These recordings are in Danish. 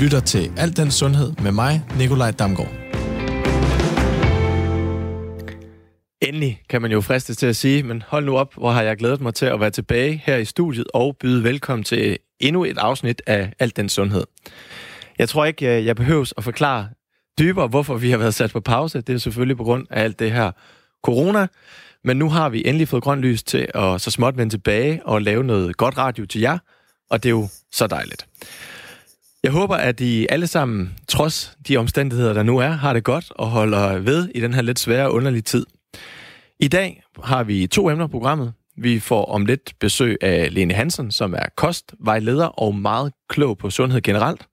lytter til Alt den Sundhed med mig, Nikolaj Damgaard. Endelig kan man jo fristes til at sige, men hold nu op, hvor har jeg glædet mig til at være tilbage her i studiet og byde velkommen til endnu et afsnit af Alt den Sundhed. Jeg tror ikke, jeg behøves at forklare dybere, hvorfor vi har været sat på pause. Det er selvfølgelig på grund af alt det her corona. Men nu har vi endelig fået grønt lys til at så småt vende tilbage og lave noget godt radio til jer, og det er jo så dejligt. Jeg håber, at I alle sammen, trods de omstændigheder, der nu er, har det godt og holder ved i den her lidt svære og underlige tid. I dag har vi to emner på programmet. Vi får om lidt besøg af Lene Hansen, som er kostvejleder og meget klog på sundhed generelt.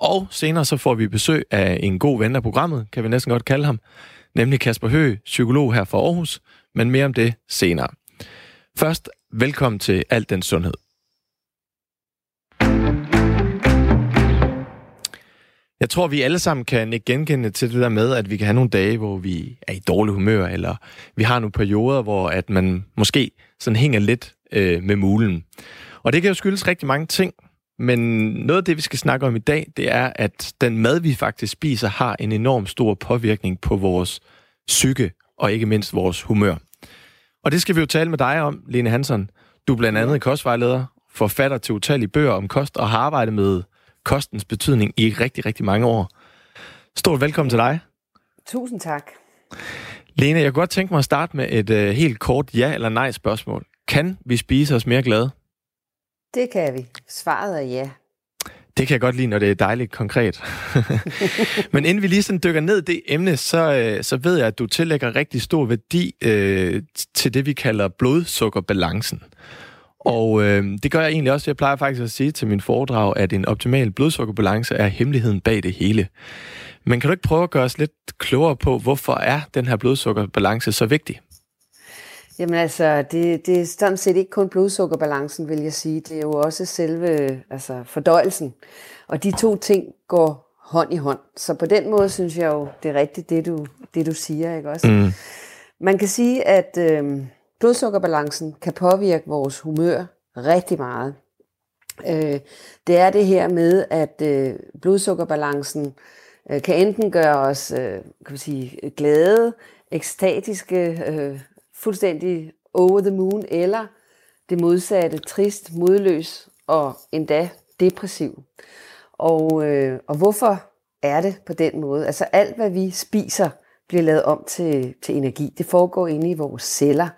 Og senere så får vi besøg af en god ven af programmet, kan vi næsten godt kalde ham, nemlig Kasper Høgh, psykolog her fra Aarhus, men mere om det senere. Først, velkommen til Alt den Sundhed. Jeg tror, vi alle sammen kan ikke genkende til det der med, at vi kan have nogle dage, hvor vi er i dårlig humør, eller vi har nogle perioder, hvor at man måske sådan hænger lidt øh, med mulen. Og det kan jo skyldes rigtig mange ting, men noget af det, vi skal snakke om i dag, det er, at den mad, vi faktisk spiser, har en enorm stor påvirkning på vores psyke, og ikke mindst vores humør. Og det skal vi jo tale med dig om, Lene Hansen. Du er blandt andet kostvejleder, forfatter til utallige bøger om kost, og har arbejdet med kostens betydning i rigtig, rigtig mange år. Stort velkommen til dig. Tusind tak. Lene, jeg kunne godt tænke mig at starte med et uh, helt kort ja- eller nej-spørgsmål. Kan vi spise os mere glade? Det kan vi. Svaret er ja. Det kan jeg godt lide, når det er dejligt konkret. Men inden vi lige sådan dykker ned det emne, så, øh, så ved jeg, at du tillægger rigtig stor værdi øh, til det, vi kalder blodsukkerbalancen. Og øh, det gør jeg egentlig også. Jeg plejer faktisk at sige til min foredrag, at en optimal blodsukkerbalance er hemmeligheden bag det hele. Men kan du ikke prøve at gøre os lidt klogere på, hvorfor er den her blodsukkerbalance så vigtig? Jamen altså, det, det er sådan set ikke kun blodsukkerbalancen, vil jeg sige. Det er jo også selve altså, fordøjelsen. Og de to ting går hånd i hånd. Så på den måde synes jeg jo, det er rigtigt, det du, det du siger, ikke også? Mm. Man kan sige, at øh, blodsukkerbalancen kan påvirke vores humør rigtig meget. Øh, det er det her med, at øh, blodsukkerbalancen øh, kan enten gøre os øh, kan man sige, glade, ekstatiske, øh, fuldstændig over the moon, eller det modsatte, trist, modløs og endda depressiv. Og, øh, og hvorfor er det på den måde? Altså alt, hvad vi spiser, bliver lavet om til, til energi. Det foregår inde i vores celler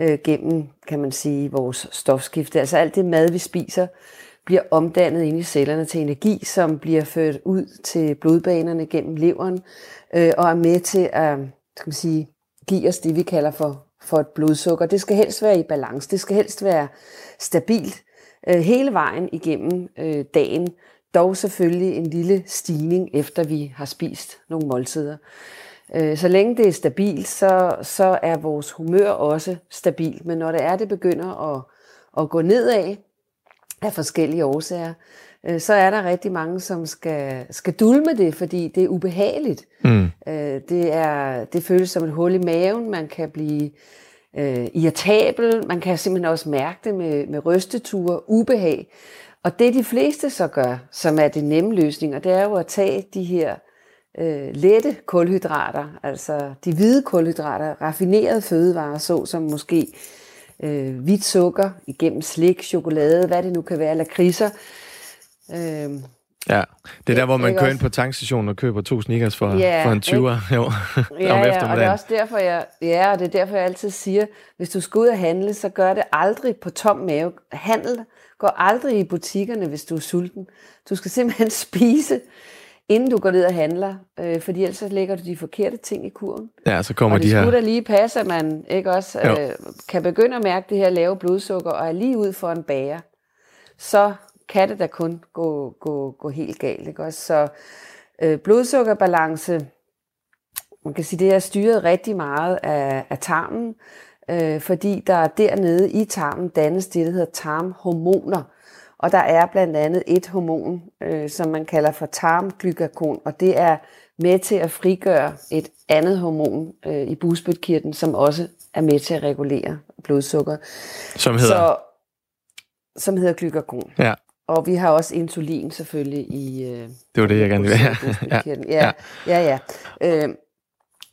øh, gennem, kan man sige, vores stofskifte. Altså alt det mad, vi spiser, bliver omdannet inde i cellerne til energi, som bliver ført ud til blodbanerne gennem leveren, øh, og er med til at skal man sige, give os det, vi kalder for for et blodsukker. Det skal helst være i balance. Det skal helst være stabilt øh, hele vejen igennem øh, dagen. Dog selvfølgelig en lille stigning, efter vi har spist nogle måltider. Øh, så længe det er stabilt, så, så er vores humør også stabilt. Men når det er, det begynder at, at gå nedad af forskellige årsager, øh, så er der rigtig mange, som skal, skal dulme det, fordi det er ubehageligt. Mm. Øh, det, er, det føles som et hul i maven, man kan blive øh, irritabel, man kan simpelthen også mærke det med, med rysteture, ubehag. Og det de fleste så gør, som er det nemme løsninger, det er jo at tage de her øh, lette kulhydrater, altså de hvide kulhydrater, raffinerede fødevarer, så som måske øh, hvidt sukker igennem slik, chokolade, hvad det nu kan være, lakridser. Øh, Ja, det er der, hvor man kører ind på tankstationen og køber to sneakers for, ja, for en 20'er jo, ja, om ja, og det er også derfor, jeg, ja, og det er derfor, jeg altid siger, hvis du skal ud og handle, så gør det aldrig på tom mave. Handel går aldrig i butikkerne, hvis du er sulten. Du skal simpelthen spise, inden du går ned og handler, øh, fordi ellers så lægger du de forkerte ting i kurven. Ja, så kommer og de her... Og det skulle da lige passe, at man ikke også øh, kan begynde at mærke det her lave blodsukker, og er lige ud for en bager. Så kan det da kun gå, gå, gå helt galt. Ikke? Også, så øh, blodsukkerbalance, man kan sige, det er styret rigtig meget af, af tarmen, øh, fordi der dernede i tarmen dannes det, der hedder tarmhormoner. Og der er blandt andet et hormon, øh, som man kalder for tarmglykakon, og det er med til at frigøre et andet hormon øh, i bugspytkirtlen, som også er med til at regulere blodsukker. Som hedder? Så, som hedder glykakon. Ja. og vi har også insulin selvfølgelig i... Øh, det var det, jeg gerne ville have. Ja, ja, ja. ja. Øh,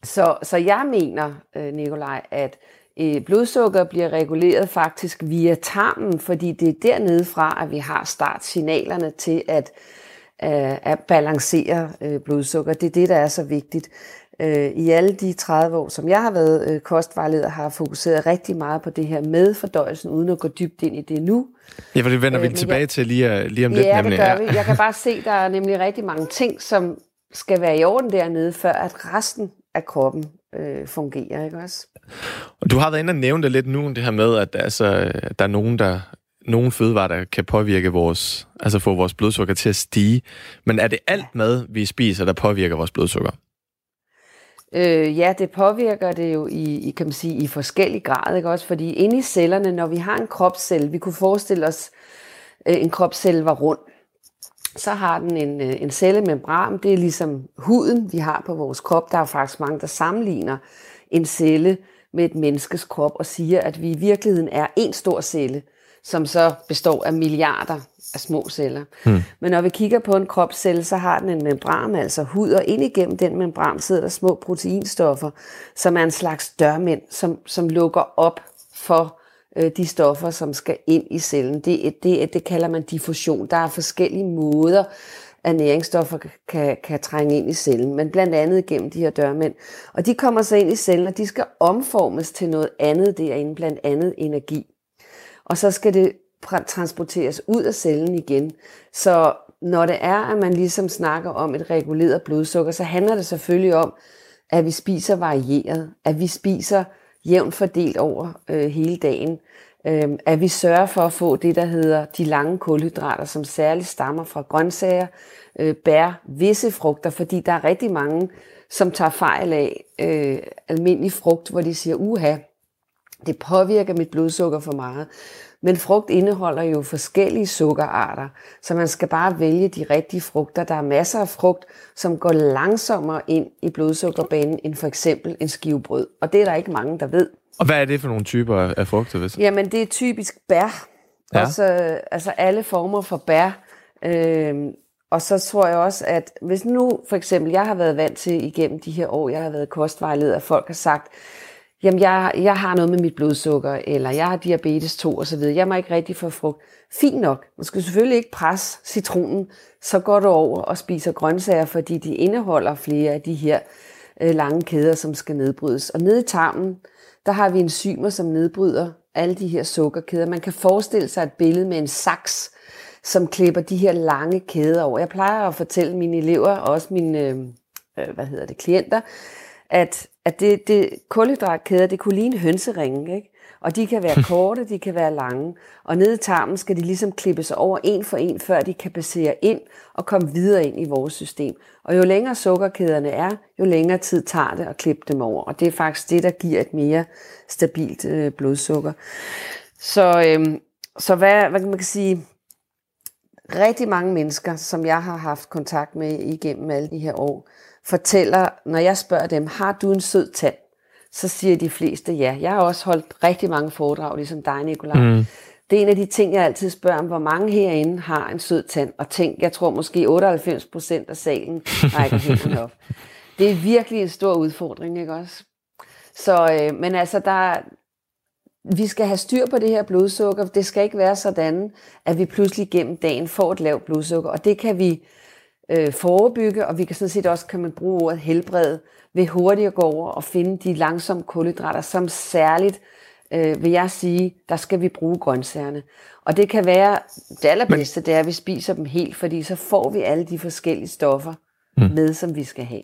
så, så jeg mener, øh, Nikolaj, at blodsukker bliver reguleret faktisk via tarmen, fordi det er dernede fra, at vi har startsignalerne til at, øh, at balancere øh, blodsukker. Det er det, der er så vigtigt. Øh, I alle de 30 år, som jeg har været øh, kostvejleder, har jeg fokuseret rigtig meget på det her med fordøjelsen, uden at gå dybt ind i det nu. Ja, for det vender øh, vi tilbage jeg, til lige, lige om lidt. Ja, nemlig. det gør vi. Jeg kan bare se, der er nemlig rigtig mange ting, som skal være i orden dernede, før at resten af kroppen øh, fungerer, ikke også? Og du har været inde og nævne det lidt nu, det her med, at altså, der er nogen, der nogle fødevarer, der kan påvirke vores, altså få vores blodsukker til at stige. Men er det alt mad, vi spiser, der påvirker vores blodsukker? Øh, ja, det påvirker det jo i, i, kan man sige, i forskellig grad, ikke også? Fordi inde i cellerne, når vi har en kropscelle, vi kunne forestille os, øh, en kropscelle var rund, så har den en, øh, en cellemembran, det er ligesom huden, vi har på vores krop. Der er faktisk mange, der sammenligner en celle med et menneskes krop og siger, at vi i virkeligheden er en stor celle, som så består af milliarder af små celler. Hmm. Men når vi kigger på en kropscelle, så har den en membran, altså hud, og ind igennem den membran sidder der små proteinstoffer, som er en slags dørmænd, som, som lukker op for øh, de stoffer, som skal ind i cellen. Det, det, det kalder man diffusion. Der er forskellige måder, at næringsstoffer kan, kan trænge ind i cellen, men blandt andet gennem de her dørmænd. Og de kommer så ind i cellen, og de skal omformes til noget andet derinde, blandt andet energi. Og så skal det transporteres ud af cellen igen. Så når det er, at man ligesom snakker om et reguleret blodsukker, så handler det selvfølgelig om, at vi spiser varieret, at vi spiser jævnt fordelt over øh, hele dagen, øh, at vi sørger for at få det, der hedder de lange kulhydrater, som særligt stammer fra grøntsager, øh, bær, visse frugter, fordi der er rigtig mange, som tager fejl af øh, almindelig frugt, hvor de siger, uha, det påvirker mit blodsukker for meget. Men frugt indeholder jo forskellige sukkerarter, så man skal bare vælge de rigtige frugter. Der er masser af frugt, som går langsommere ind i blodsukkerbanen end for eksempel en skivebrød. Og det er der ikke mange, der ved. Og hvad er det for nogle typer af frugter? Hvis? Jamen, det er typisk bær. Ja. Også, altså alle former for bær. Øhm, og så tror jeg også, at hvis nu for eksempel, jeg har været vant til igennem de her år, jeg har været kostvejleder, at folk har sagt, jamen jeg, jeg har noget med mit blodsukker, eller jeg har diabetes 2 osv., jeg må ikke rigtig få frugt. Fint nok, man skal selvfølgelig ikke presse citronen, så går du over og spiser grøntsager, fordi de indeholder flere af de her øh, lange kæder, som skal nedbrydes. Og nede i tarmen, der har vi enzymer, som nedbryder alle de her sukkerkæder. Man kan forestille sig et billede med en saks, som klipper de her lange kæder over. Jeg plejer at fortælle mine elever, og også mine øh, hvad hedder det, klienter, at, at det, det kulhydratkæder, det kunne ligne hønseringe, ikke? Og de kan være korte, de kan være lange. Og nede i tarmen skal de ligesom klippes over en for en, før de kan passere ind og komme videre ind i vores system. Og jo længere sukkerkæderne er, jo længere tid tager det at klippe dem over. Og det er faktisk det, der giver et mere stabilt øh, blodsukker. Så, øh, så hvad, hvad kan man sige? Rigtig mange mennesker, som jeg har haft kontakt med igennem alle de her år, fortæller, når jeg spørger dem, har du en sød tand? Så siger de fleste ja. Jeg har også holdt rigtig mange foredrag, ligesom dig, Nicolaj. Mm. Det er en af de ting, jeg altid spørger om, hvor mange herinde har en sød tand. Og tænk, jeg tror måske 98 procent af salen rækker helt op. Det er virkelig en stor udfordring, ikke også? Så, øh, men altså, der, vi skal have styr på det her blodsukker. Det skal ikke være sådan, at vi pludselig gennem dagen får et lavt blodsukker. Og det kan vi øh, forebygge, og vi kan sådan set også, kan man bruge ordet helbrede, ved hurtigt at gå over og finde de langsomme kulhydrater, som særligt, øh, vil jeg sige, der skal vi bruge grøntsagerne. Og det kan være, det allerbedste, det er, at vi spiser dem helt, fordi så får vi alle de forskellige stoffer mm. med, som vi skal have.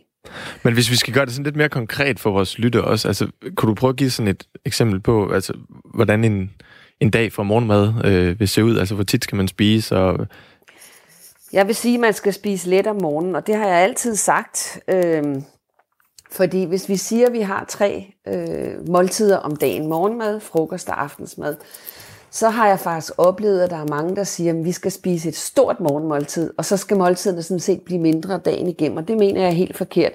Men hvis vi skal gøre det sådan lidt mere konkret for vores lytter også, altså, kunne du prøve at give sådan et eksempel på, altså, hvordan en, en dag for morgenmad øh, vil se ud? Altså, hvor tit skal man spise, og jeg vil sige, at man skal spise let om morgenen, og det har jeg altid sagt. Øh, fordi hvis vi siger, at vi har tre øh, måltider om dagen, morgenmad, frokost og aftensmad, så har jeg faktisk oplevet, at der er mange, der siger, at vi skal spise et stort morgenmåltid, og så skal måltiderne sådan set blive mindre dagen igennem, og det mener jeg er helt forkert.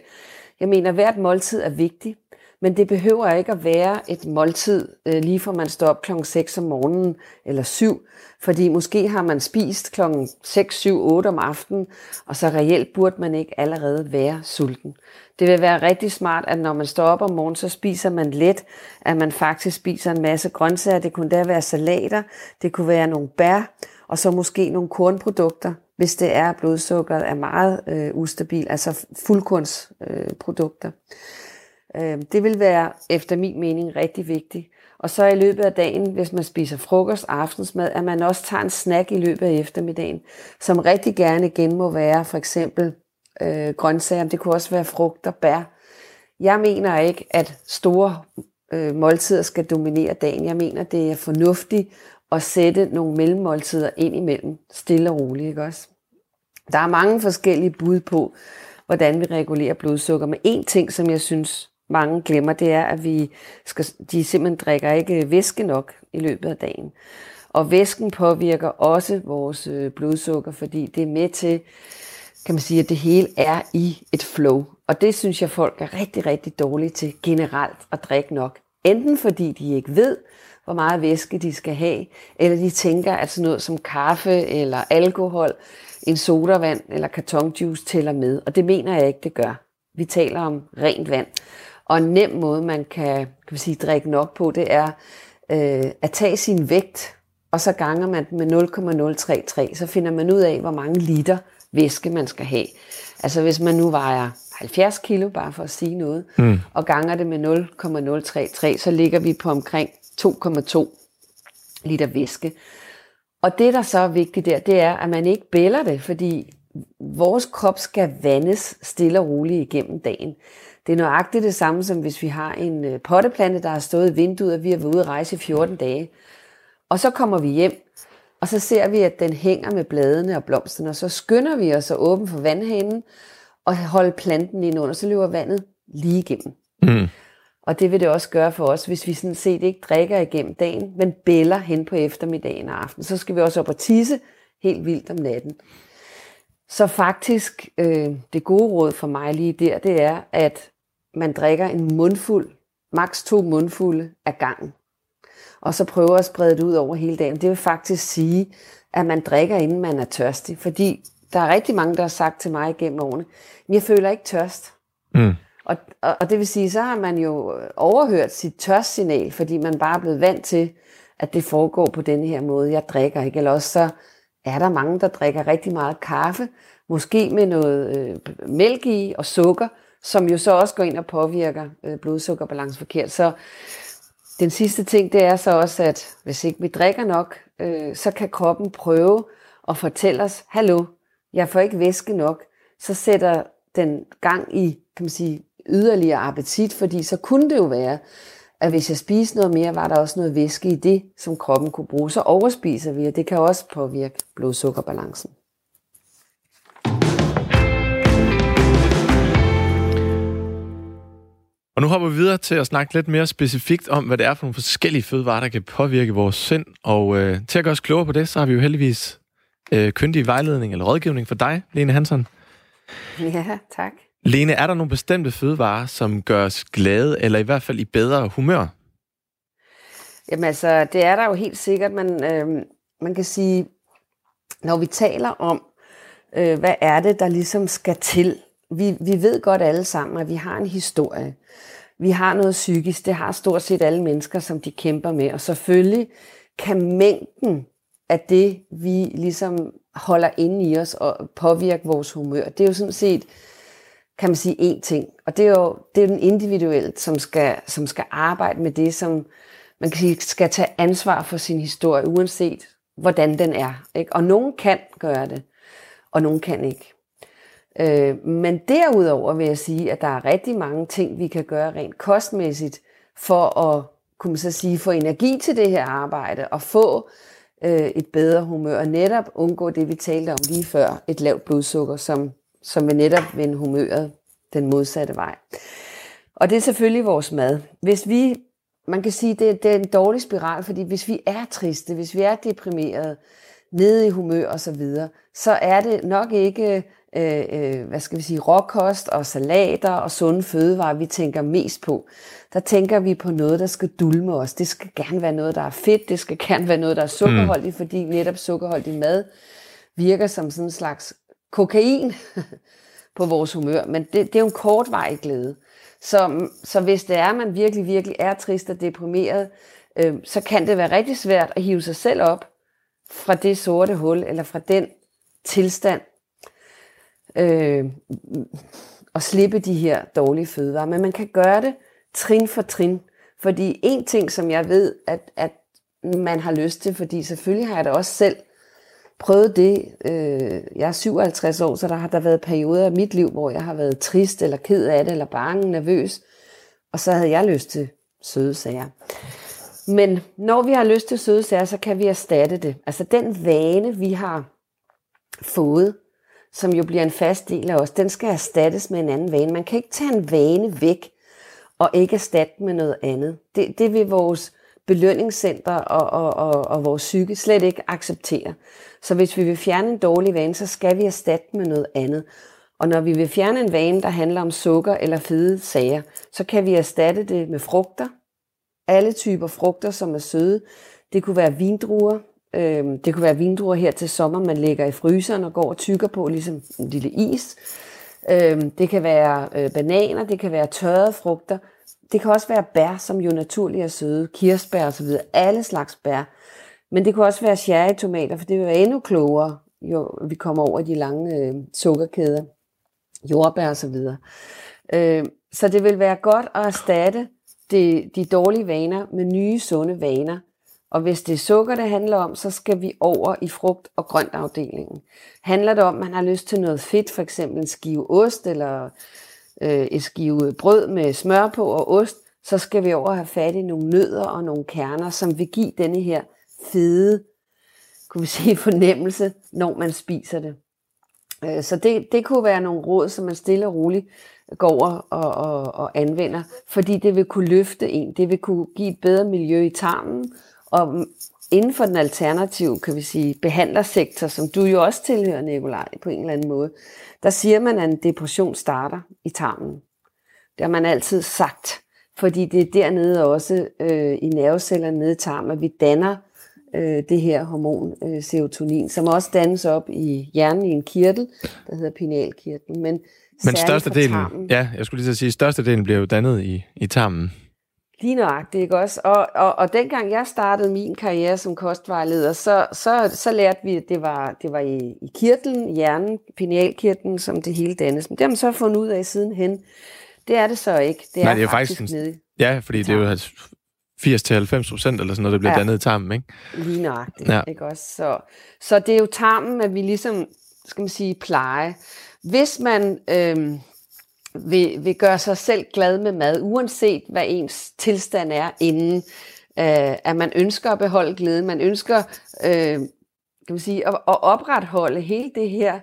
Jeg mener, at hvert måltid er vigtigt, men det behøver ikke at være et måltid, øh, lige fra man står op klokken 6 om morgenen eller 7, fordi måske har man spist klokken 6, 7, 8 om aftenen, og så reelt burde man ikke allerede være sulten. Det vil være rigtig smart, at når man står op om morgenen, så spiser man let, at man faktisk spiser en masse grøntsager. Det kunne da være salater, det kunne være nogle bær, og så måske nogle kornprodukter, hvis det er, at blodsukkeret er meget øh, ustabil, altså fuldkornsprodukter. Øh, Øhm, det vil være, efter min mening, rigtig vigtigt. Og så i løbet af dagen, hvis man spiser frokost, aftensmad, at man også tager en snack i løbet af eftermiddagen, som rigtig gerne igen må være for eksempel øh, grøntsager. Det kunne også være frugt og bær. Jeg mener ikke, at store øh, måltider skal dominere dagen. Jeg mener, det er fornuftigt at sætte nogle mellemmåltider ind imellem, stille og roligt, ikke også? Der er mange forskellige bud på, hvordan vi regulerer blodsukker, men en ting, som jeg synes, mange glemmer, det er, at vi skal, de simpelthen drikker ikke væske nok i løbet af dagen. Og væsken påvirker også vores øh, blodsukker, fordi det er med til, kan man sige, at det hele er i et flow. Og det synes jeg, folk er rigtig, rigtig dårlige til generelt at drikke nok. Enten fordi de ikke ved, hvor meget væske de skal have, eller de tænker, at sådan noget som kaffe eller alkohol, en sodavand eller kartonjuice tæller med. Og det mener jeg ikke, det gør. Vi taler om rent vand. Og en nem måde, man kan, kan man sige, drikke nok på, det er øh, at tage sin vægt, og så ganger man den med 0,033, så finder man ud af, hvor mange liter væske man skal have. Altså hvis man nu vejer 70 kilo, bare for at sige noget, mm. og ganger det med 0,033, så ligger vi på omkring 2,2 liter væske. Og det, der så er vigtigt der, det er, at man ikke bæller det, fordi vores krop skal vandes stille og roligt igennem dagen. Det er nøjagtigt det samme, som hvis vi har en øh, potteplante, der har stået i vinduet, og vi har været ude at rejse i 14 dage. Og så kommer vi hjem, og så ser vi, at den hænger med bladene og blomsterne, og så skynder vi os at åbne for vandhanen og holde planten ind under, så løber vandet lige igennem. Mm. Og det vil det også gøre for os, hvis vi sådan set ikke drikker igennem dagen, men bæller hen på eftermiddagen og aften. Så skal vi også op og tisse helt vildt om natten. Så faktisk, øh, det gode råd for mig lige der, det er, at man drikker en mundfuld, maks to mundfulde af gangen. Og så prøver at sprede det ud over hele dagen. Det vil faktisk sige, at man drikker, inden man er tørstig. Fordi der er rigtig mange, der har sagt til mig igennem årene, jeg føler ikke tørst. Mm. Og, og, og det vil sige, så har man jo overhørt sit tørstsignal, fordi man bare er blevet vant til, at det foregår på den her måde. Jeg drikker ikke. Eller også så er der mange, der drikker rigtig meget kaffe, måske med noget øh, mælk i og sukker, som jo så også går ind og påvirker øh, blodsukkerbalancen forkert. Så den sidste ting, det er så også, at hvis ikke vi drikker nok, øh, så kan kroppen prøve at fortælle os, hallo, jeg får ikke væske nok. Så sætter den gang i, kan man sige, yderligere appetit, fordi så kunne det jo være, at hvis jeg spiser noget mere, var der også noget væske i det, som kroppen kunne bruge. Så overspiser vi, og det kan også påvirke blodsukkerbalancen. Og nu hopper vi videre til at snakke lidt mere specifikt om, hvad det er for nogle forskellige fødevarer, der kan påvirke vores sind. Og øh, til at gøre os klogere på det, så har vi jo heldigvis øh, kyndig vejledning eller rådgivning for dig, Lene Hansen. Ja, tak. Lene, er der nogle bestemte fødevarer, som gør os glade, eller i hvert fald i bedre humør? Jamen altså, det er der jo helt sikkert. Man, øh, man kan sige, når vi taler om, øh, hvad er det, der ligesom skal til. Vi, vi ved godt alle sammen, at vi har en historie. Vi har noget psykisk. Det har stort set alle mennesker, som de kæmper med. Og selvfølgelig kan mængden af det, vi ligesom holder inde i os og påvirke vores humør, det er jo sådan set kan man sige, én ting. Og det er jo det er den individuelle, som skal, som skal arbejde med det, som man kan sige, skal tage ansvar for sin historie, uanset hvordan den er. Ikke? Og nogen kan gøre det, og nogen kan ikke. Øh, men derudover vil jeg sige, at der er rigtig mange ting, vi kan gøre rent kostmæssigt, for at kunne man så sige, få energi til det her arbejde, og få øh, et bedre humør, og netop undgå det, vi talte om lige før, et lavt blodsukker, som som vil netop vende humøret den modsatte vej. Og det er selvfølgelig vores mad. Hvis vi, man kan sige, det, det er en dårlig spiral, fordi hvis vi er triste, hvis vi er deprimerede, nede i humør og så videre, så er det nok ikke, øh, øh, hvad skal vi sige, råkost og salater og sunde fødevarer, vi tænker mest på. Der tænker vi på noget, der skal dulme os. Det skal gerne være noget, der er fedt. Det skal gerne være noget, der er sukkerholdigt, mm. fordi netop sukkerholdig mad virker som sådan en slags kokain på vores humør. Men det, det er jo en kortvarig glæde. Så, så hvis det er, at man virkelig, virkelig er trist og deprimeret, øh, så kan det være rigtig svært at hive sig selv op fra det sorte hul, eller fra den tilstand, øh, og slippe de her dårlige fødevarer. Men man kan gøre det trin for trin. Fordi en ting, som jeg ved, at, at man har lyst til, fordi selvfølgelig har jeg da også selv prøvet det. Øh, jeg er 57 år, så der har der været perioder af mit liv, hvor jeg har været trist, eller ked af det, eller bange, nervøs. Og så havde jeg lyst til søde sager. Men når vi har lyst til søde sager, så kan vi erstatte det. Altså den vane, vi har fået, som jo bliver en fast del af os, den skal erstattes med en anden vane. Man kan ikke tage en vane væk og ikke erstatte med noget andet. Det, det vil vores belønningscenter og, og, og, og vores psyke slet ikke acceptere. Så hvis vi vil fjerne en dårlig vane, så skal vi erstatte med noget andet. Og når vi vil fjerne en vane, der handler om sukker eller fede sager, så kan vi erstatte det med frugter. Alle typer frugter, som er søde. Det kunne være vindruer. Øhm, det kunne være vindruer her til sommer, man lægger i fryseren og går og tykker på, ligesom en lille is. Øhm, det kan være øh, bananer, det kan være tørrede frugter. Det kan også være bær, som jo naturligt er søde. Kirsebær osv. Alle slags bær. Men det kan også være cherrytomater, for det vil være endnu klogere, jo vi kommer over de lange øh, sukkerkæder, jordbær og så videre. Øh, så det vil være godt at erstatte de, de dårlige vaner med nye, sunde vaner. Og hvis det er sukker, det handler om, så skal vi over i frugt- og grøntafdelingen. Handler det om, at man har lyst til noget fedt, for eksempel en skive ost eller øh, et skive brød med smør på og ost, så skal vi over have fat i nogle nødder og nogle kerner, som vil give denne her fede kunne vi sige, fornemmelse, når man spiser det. Øh, så det, det kunne være nogle råd, som man stille og roligt går over og, og, og anvender, fordi det vil kunne løfte en, det vil kunne give et bedre miljø i tarmen, og inden for den alternative, kan vi sige, behandlersektor, som du jo også tilhører, Nikolaj, på en eller anden måde, der siger man, at en depression starter i tarmen. Det har man altid sagt, fordi det er dernede også øh, i nervecellerne nede i tarmen, at vi danner øh, det her hormon, øh, serotonin, som også dannes op i hjernen i en kirtel, der hedder pinealkirtlen. Men, Men størstedelen, ja, jeg skulle lige så sige, størstedelen bliver jo dannet i, i tarmen. Lige nøjagtigt, ikke også? Og, og, og dengang jeg startede min karriere som kostvejleder, så, så, så lærte vi, at det var, det var i, i kirtlen, hjernen, pinealkirtlen, som det hele dannes. Men det har man så fundet ud af sidenhen. Det er det så ikke. Det er, Nej, det er faktisk, faktisk nede. Ja, fordi det er jo 80-90 procent eller sådan noget, der bliver ja. dannet i tarmen, ikke? Lige nøjagtigt, ja. ikke også? Så, så det er jo tarmen, at vi ligesom, skal man sige, pleje. Hvis man øhm, vil, vil gøre sig selv glad med mad, uanset hvad ens tilstand er inden, øh, at man ønsker at beholde glæden, man ønsker øh, kan man sige, at, at opretholde hele det her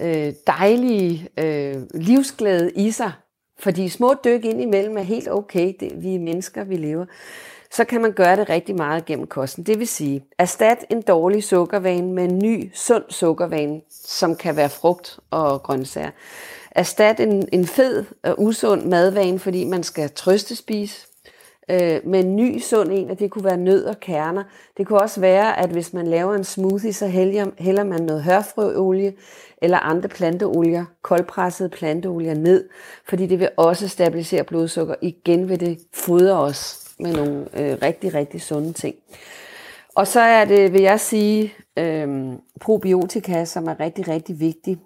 øh, dejlige øh, livsglæde i sig, fordi små dyk ind imellem er helt okay, det, vi er mennesker, vi lever så kan man gøre det rigtig meget gennem kosten. Det vil sige, erstat en dårlig sukkervane med en ny, sund sukkervane, som kan være frugt og grøntsager. Erstat en, en fed og usund madvane, fordi man skal trøste spise, øh, med en ny sund en, og det kunne være nød og kerner. Det kunne også være, at hvis man laver en smoothie, så hælder, hælder man noget hørfrøolie eller andre planteolier, koldpressede planteolier ned, fordi det vil også stabilisere blodsukker. Igen vil det fodre os med nogle øh, rigtig, rigtig sunde ting. Og så er det, vil jeg sige, øh, probiotika, som er rigtig, rigtig vigtig.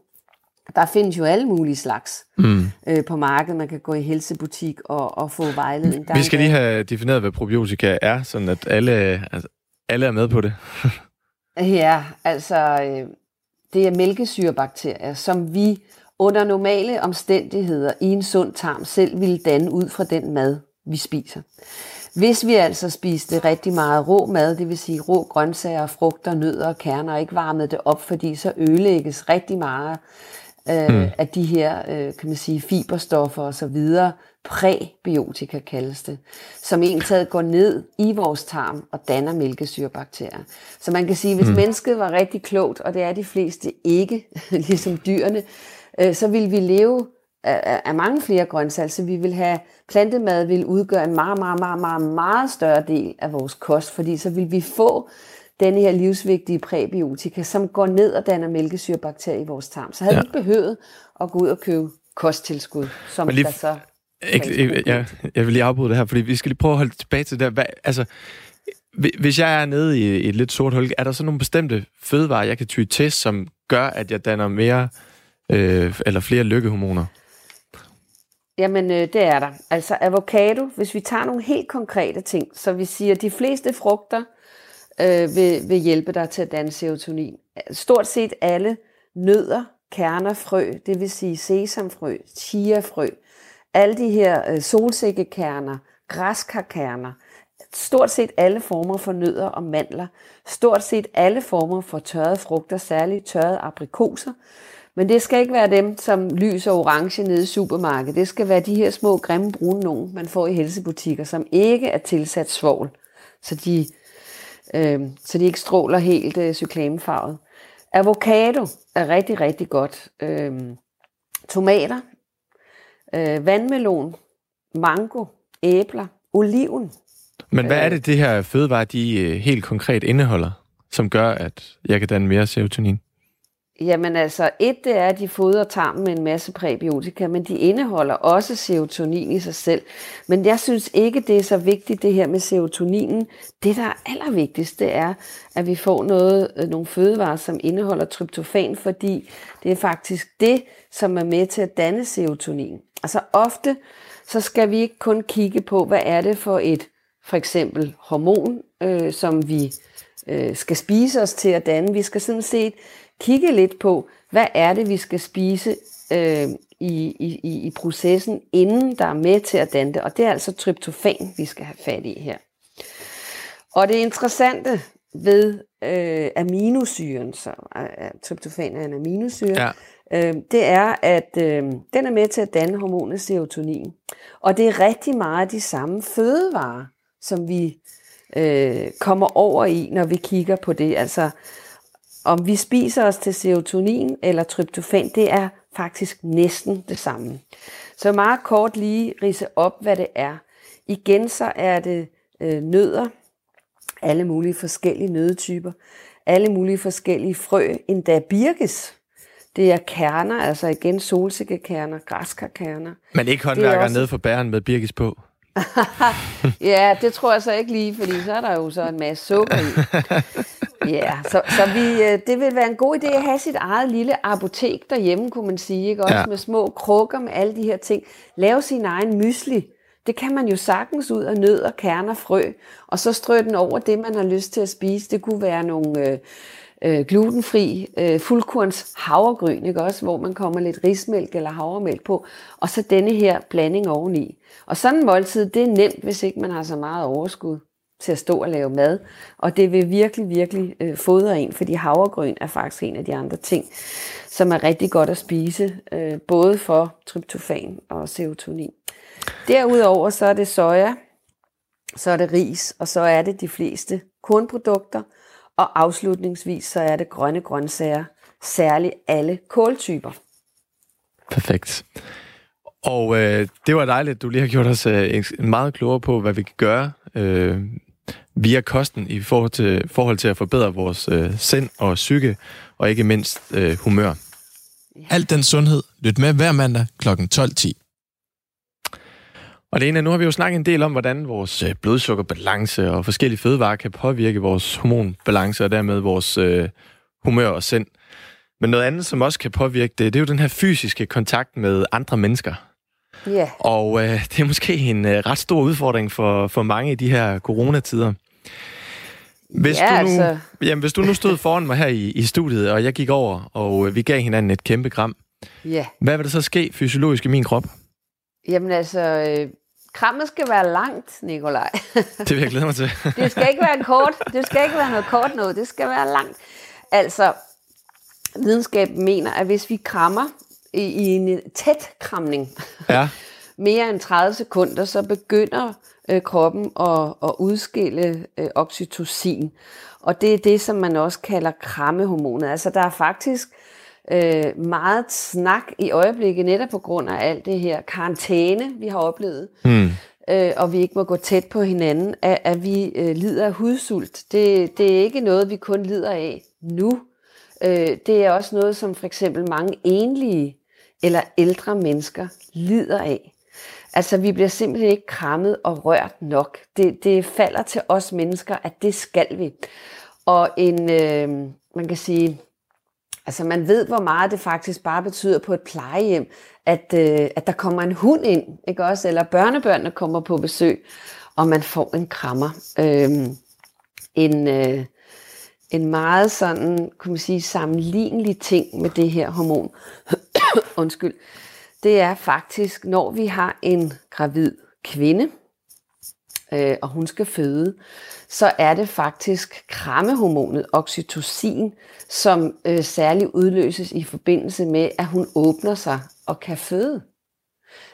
Der findes jo alle mulige slags mm. øh, på markedet. Man kan gå i helsebutik og, og få vejledning. Der Vi skal lige have defineret, hvad probiotika er, sådan at alle, altså, alle er med på det. ja, altså øh, det er mælkesyrebakterier, som vi under normale omstændigheder i en sund tarm selv ville danne ud fra den mad, vi spiser. Hvis vi altså spiste rigtig meget rå mad, det vil sige rå grøntsager, frugter, nødder og kerner, og ikke varmede det op, fordi så ødelægges rigtig meget øh, mm. af de her, øh, kan man sige, fiberstoffer og så videre, præbiotika kaldes det, som egentlig går ned i vores tarm og danner mælkesyrebakterier. Så man kan sige, hvis mm. mennesket var rigtig klogt, og det er de fleste ikke, ligesom dyrene, øh, så ville vi leve af, af mange flere grøntsager, så vi vil have plantemad vil udgøre en meget, meget, meget, meget, meget større del af vores kost, fordi så vil vi få denne her livsvigtige præbiotika, som går ned og danner mælkesyrebakterier i vores tarm. Så havde ja. vi ikke behøvet at gå ud og købe kosttilskud, som lige, der så... Ikke, ja, jeg vil lige afbryde det her, fordi vi skal lige prøve at holde tilbage til det. Hvad, altså, hvis jeg er nede i et lidt sort hul, er der så nogle bestemte fødevarer, jeg kan ty til, som gør, at jeg danner mere øh, eller flere lykkehormoner? Jamen, øh, det er der. Altså avocado, hvis vi tager nogle helt konkrete ting, så vi siger, at de fleste frugter øh, vil, vil hjælpe dig til at danne serotonin. Stort set alle nødder, kerner, frø, det vil sige sesamfrø, chiafrø, alle de her øh, solsikkekerner, græskarkerner, stort set alle former for nødder og mandler, stort set alle former for tørrede frugter, særligt tørrede aprikoser, men det skal ikke være dem, som lyser orange nede i supermarkedet. Det skal være de her små grimme brune nogen, man får i helsebutikker, som ikke er tilsat svovl, så de, øh, så de ikke stråler helt øh, cyklamefarvet. Avocado er rigtig, rigtig godt. Øh, tomater, øh, vandmelon, mango, æbler, oliven. Men hvad er det, det her fødevare, de øh, helt konkret indeholder, som gør, at jeg kan danne mere serotonin? Jamen altså, et det er, at de fodrer tarmen med en masse præbiotika, men de indeholder også serotonin i sig selv. Men jeg synes ikke, det er så vigtigt, det her med serotoninen. Det, der er allervigtigst, det er, at vi får noget, øh, nogle fødevarer, som indeholder tryptofan, fordi det er faktisk det, som er med til at danne serotonin. Altså ofte, så skal vi ikke kun kigge på, hvad er det for et, for eksempel hormon, øh, som vi øh, skal spise os til at danne. Vi skal sådan set kigge lidt på, hvad er det, vi skal spise øh, i, i, i processen, inden der er med til at danne det. Og det er altså tryptofan, vi skal have fat i her. Og det interessante ved øh, aminosyren, så øh, tryptofan er en aminosyre, ja. øh, det er, at øh, den er med til at danne hormonet serotonin. Og det er rigtig meget de samme fødevarer, som vi øh, kommer over i, når vi kigger på det. Altså om vi spiser os til serotonin eller tryptofan, det er faktisk næsten det samme. Så meget kort lige rise op, hvad det er. Igen så er det øh, nødder, alle mulige forskellige nødetyper, alle mulige forskellige frø, endda birkes. Det er kerner, altså igen solsikkekerner, græskarkerner. Men ikke håndværker også... nede for bæren med birkes på? ja, det tror jeg så ikke lige, fordi så er der jo så en masse sukker i. Ja, så, så vi, øh, det vil være en god idé at have sit eget lille apotek derhjemme, kunne man sige. Ikke? Også ja. med små krukker med alle de her ting. Lave sin egen mysli. Det kan man jo sagtens ud af nødder, kerner, frø, og så strø den over det, man har lyst til at spise. Det kunne være nogle øh, øh, glutenfri øh, fuldkorns havregryn, ikke også, hvor man kommer lidt rismælk eller havremælk på, og så denne her blanding oveni. Og sådan en måltid, det er nemt, hvis ikke man har så meget overskud til at stå og lave mad. Og det vil virkelig, virkelig øh, fodre en, fordi havregryn er faktisk en af de andre ting, som er rigtig godt at spise, øh, både for tryptofan og serotonin. Derudover så er det soja, så er det ris, og så er det de fleste kornprodukter, og afslutningsvis så er det grønne grøntsager, særligt alle kåltyper. Perfekt. Og øh, det var dejligt, at du lige har gjort os øh, meget klogere på, hvad vi kan gøre øh, via kosten i forhold til, forhold til at forbedre vores øh, sind og psyke, og ikke mindst øh, humør. Alt den sundhed. Lyt med hver mandag kl. 12.10. Og Lena, nu har vi jo snakket en del om, hvordan vores øh, blodsukkerbalance og forskellige fødevarer kan påvirke vores hormonbalance og dermed vores øh, humør og sind. Men noget andet, som også kan påvirke det, det er jo den her fysiske kontakt med andre mennesker. Yeah. Og øh, det er måske en øh, ret stor udfordring for, for mange i de her coronatider. Hvis, ja, du nu, altså... jamen, hvis du nu stod foran mig her i, i studiet, og jeg gik over, og øh, vi gav hinanden et kæmpe kram, ja. hvad vil der så ske fysiologisk i min krop? Jamen altså, øh, krammet skal være langt, Nikolaj. det vil jeg glæde mig til. det skal ikke være kort, det skal ikke være noget kort noget, det skal være langt. Altså, videnskaben mener, at hvis vi krammer i, i en tæt kramning, Ja. mere end 30 sekunder, så begynder øh, kroppen at, at udskille øh, oxytocin. Og det er det, som man også kalder krammehormonet. Altså der er faktisk øh, meget snak i øjeblikket, netop på grund af alt det her karantæne, vi har oplevet. Hmm. øh, og vi ikke må gå tæt på hinanden, at, at vi øh, lider af hudsult. Det, det er ikke noget, vi kun lider af nu. Øh, det er også noget, som for eksempel mange enlige eller ældre mennesker lider af. Altså, vi bliver simpelthen ikke krammet og rørt nok. Det, det falder til os mennesker, at det skal vi. Og en, øh, man kan sige, altså man ved, hvor meget det faktisk bare betyder på et plejehjem, at, øh, at der kommer en hund ind, ikke også? Eller børnebørnene kommer på besøg, og man får en krammer. Øh, en, øh, en meget sådan, kunne man sige, sammenlignelig ting med det her hormon. Undskyld. Det er faktisk, når vi har en gravid kvinde, øh, og hun skal føde, så er det faktisk krammehormonet oxytocin, som øh, særligt udløses i forbindelse med, at hun åbner sig og kan føde.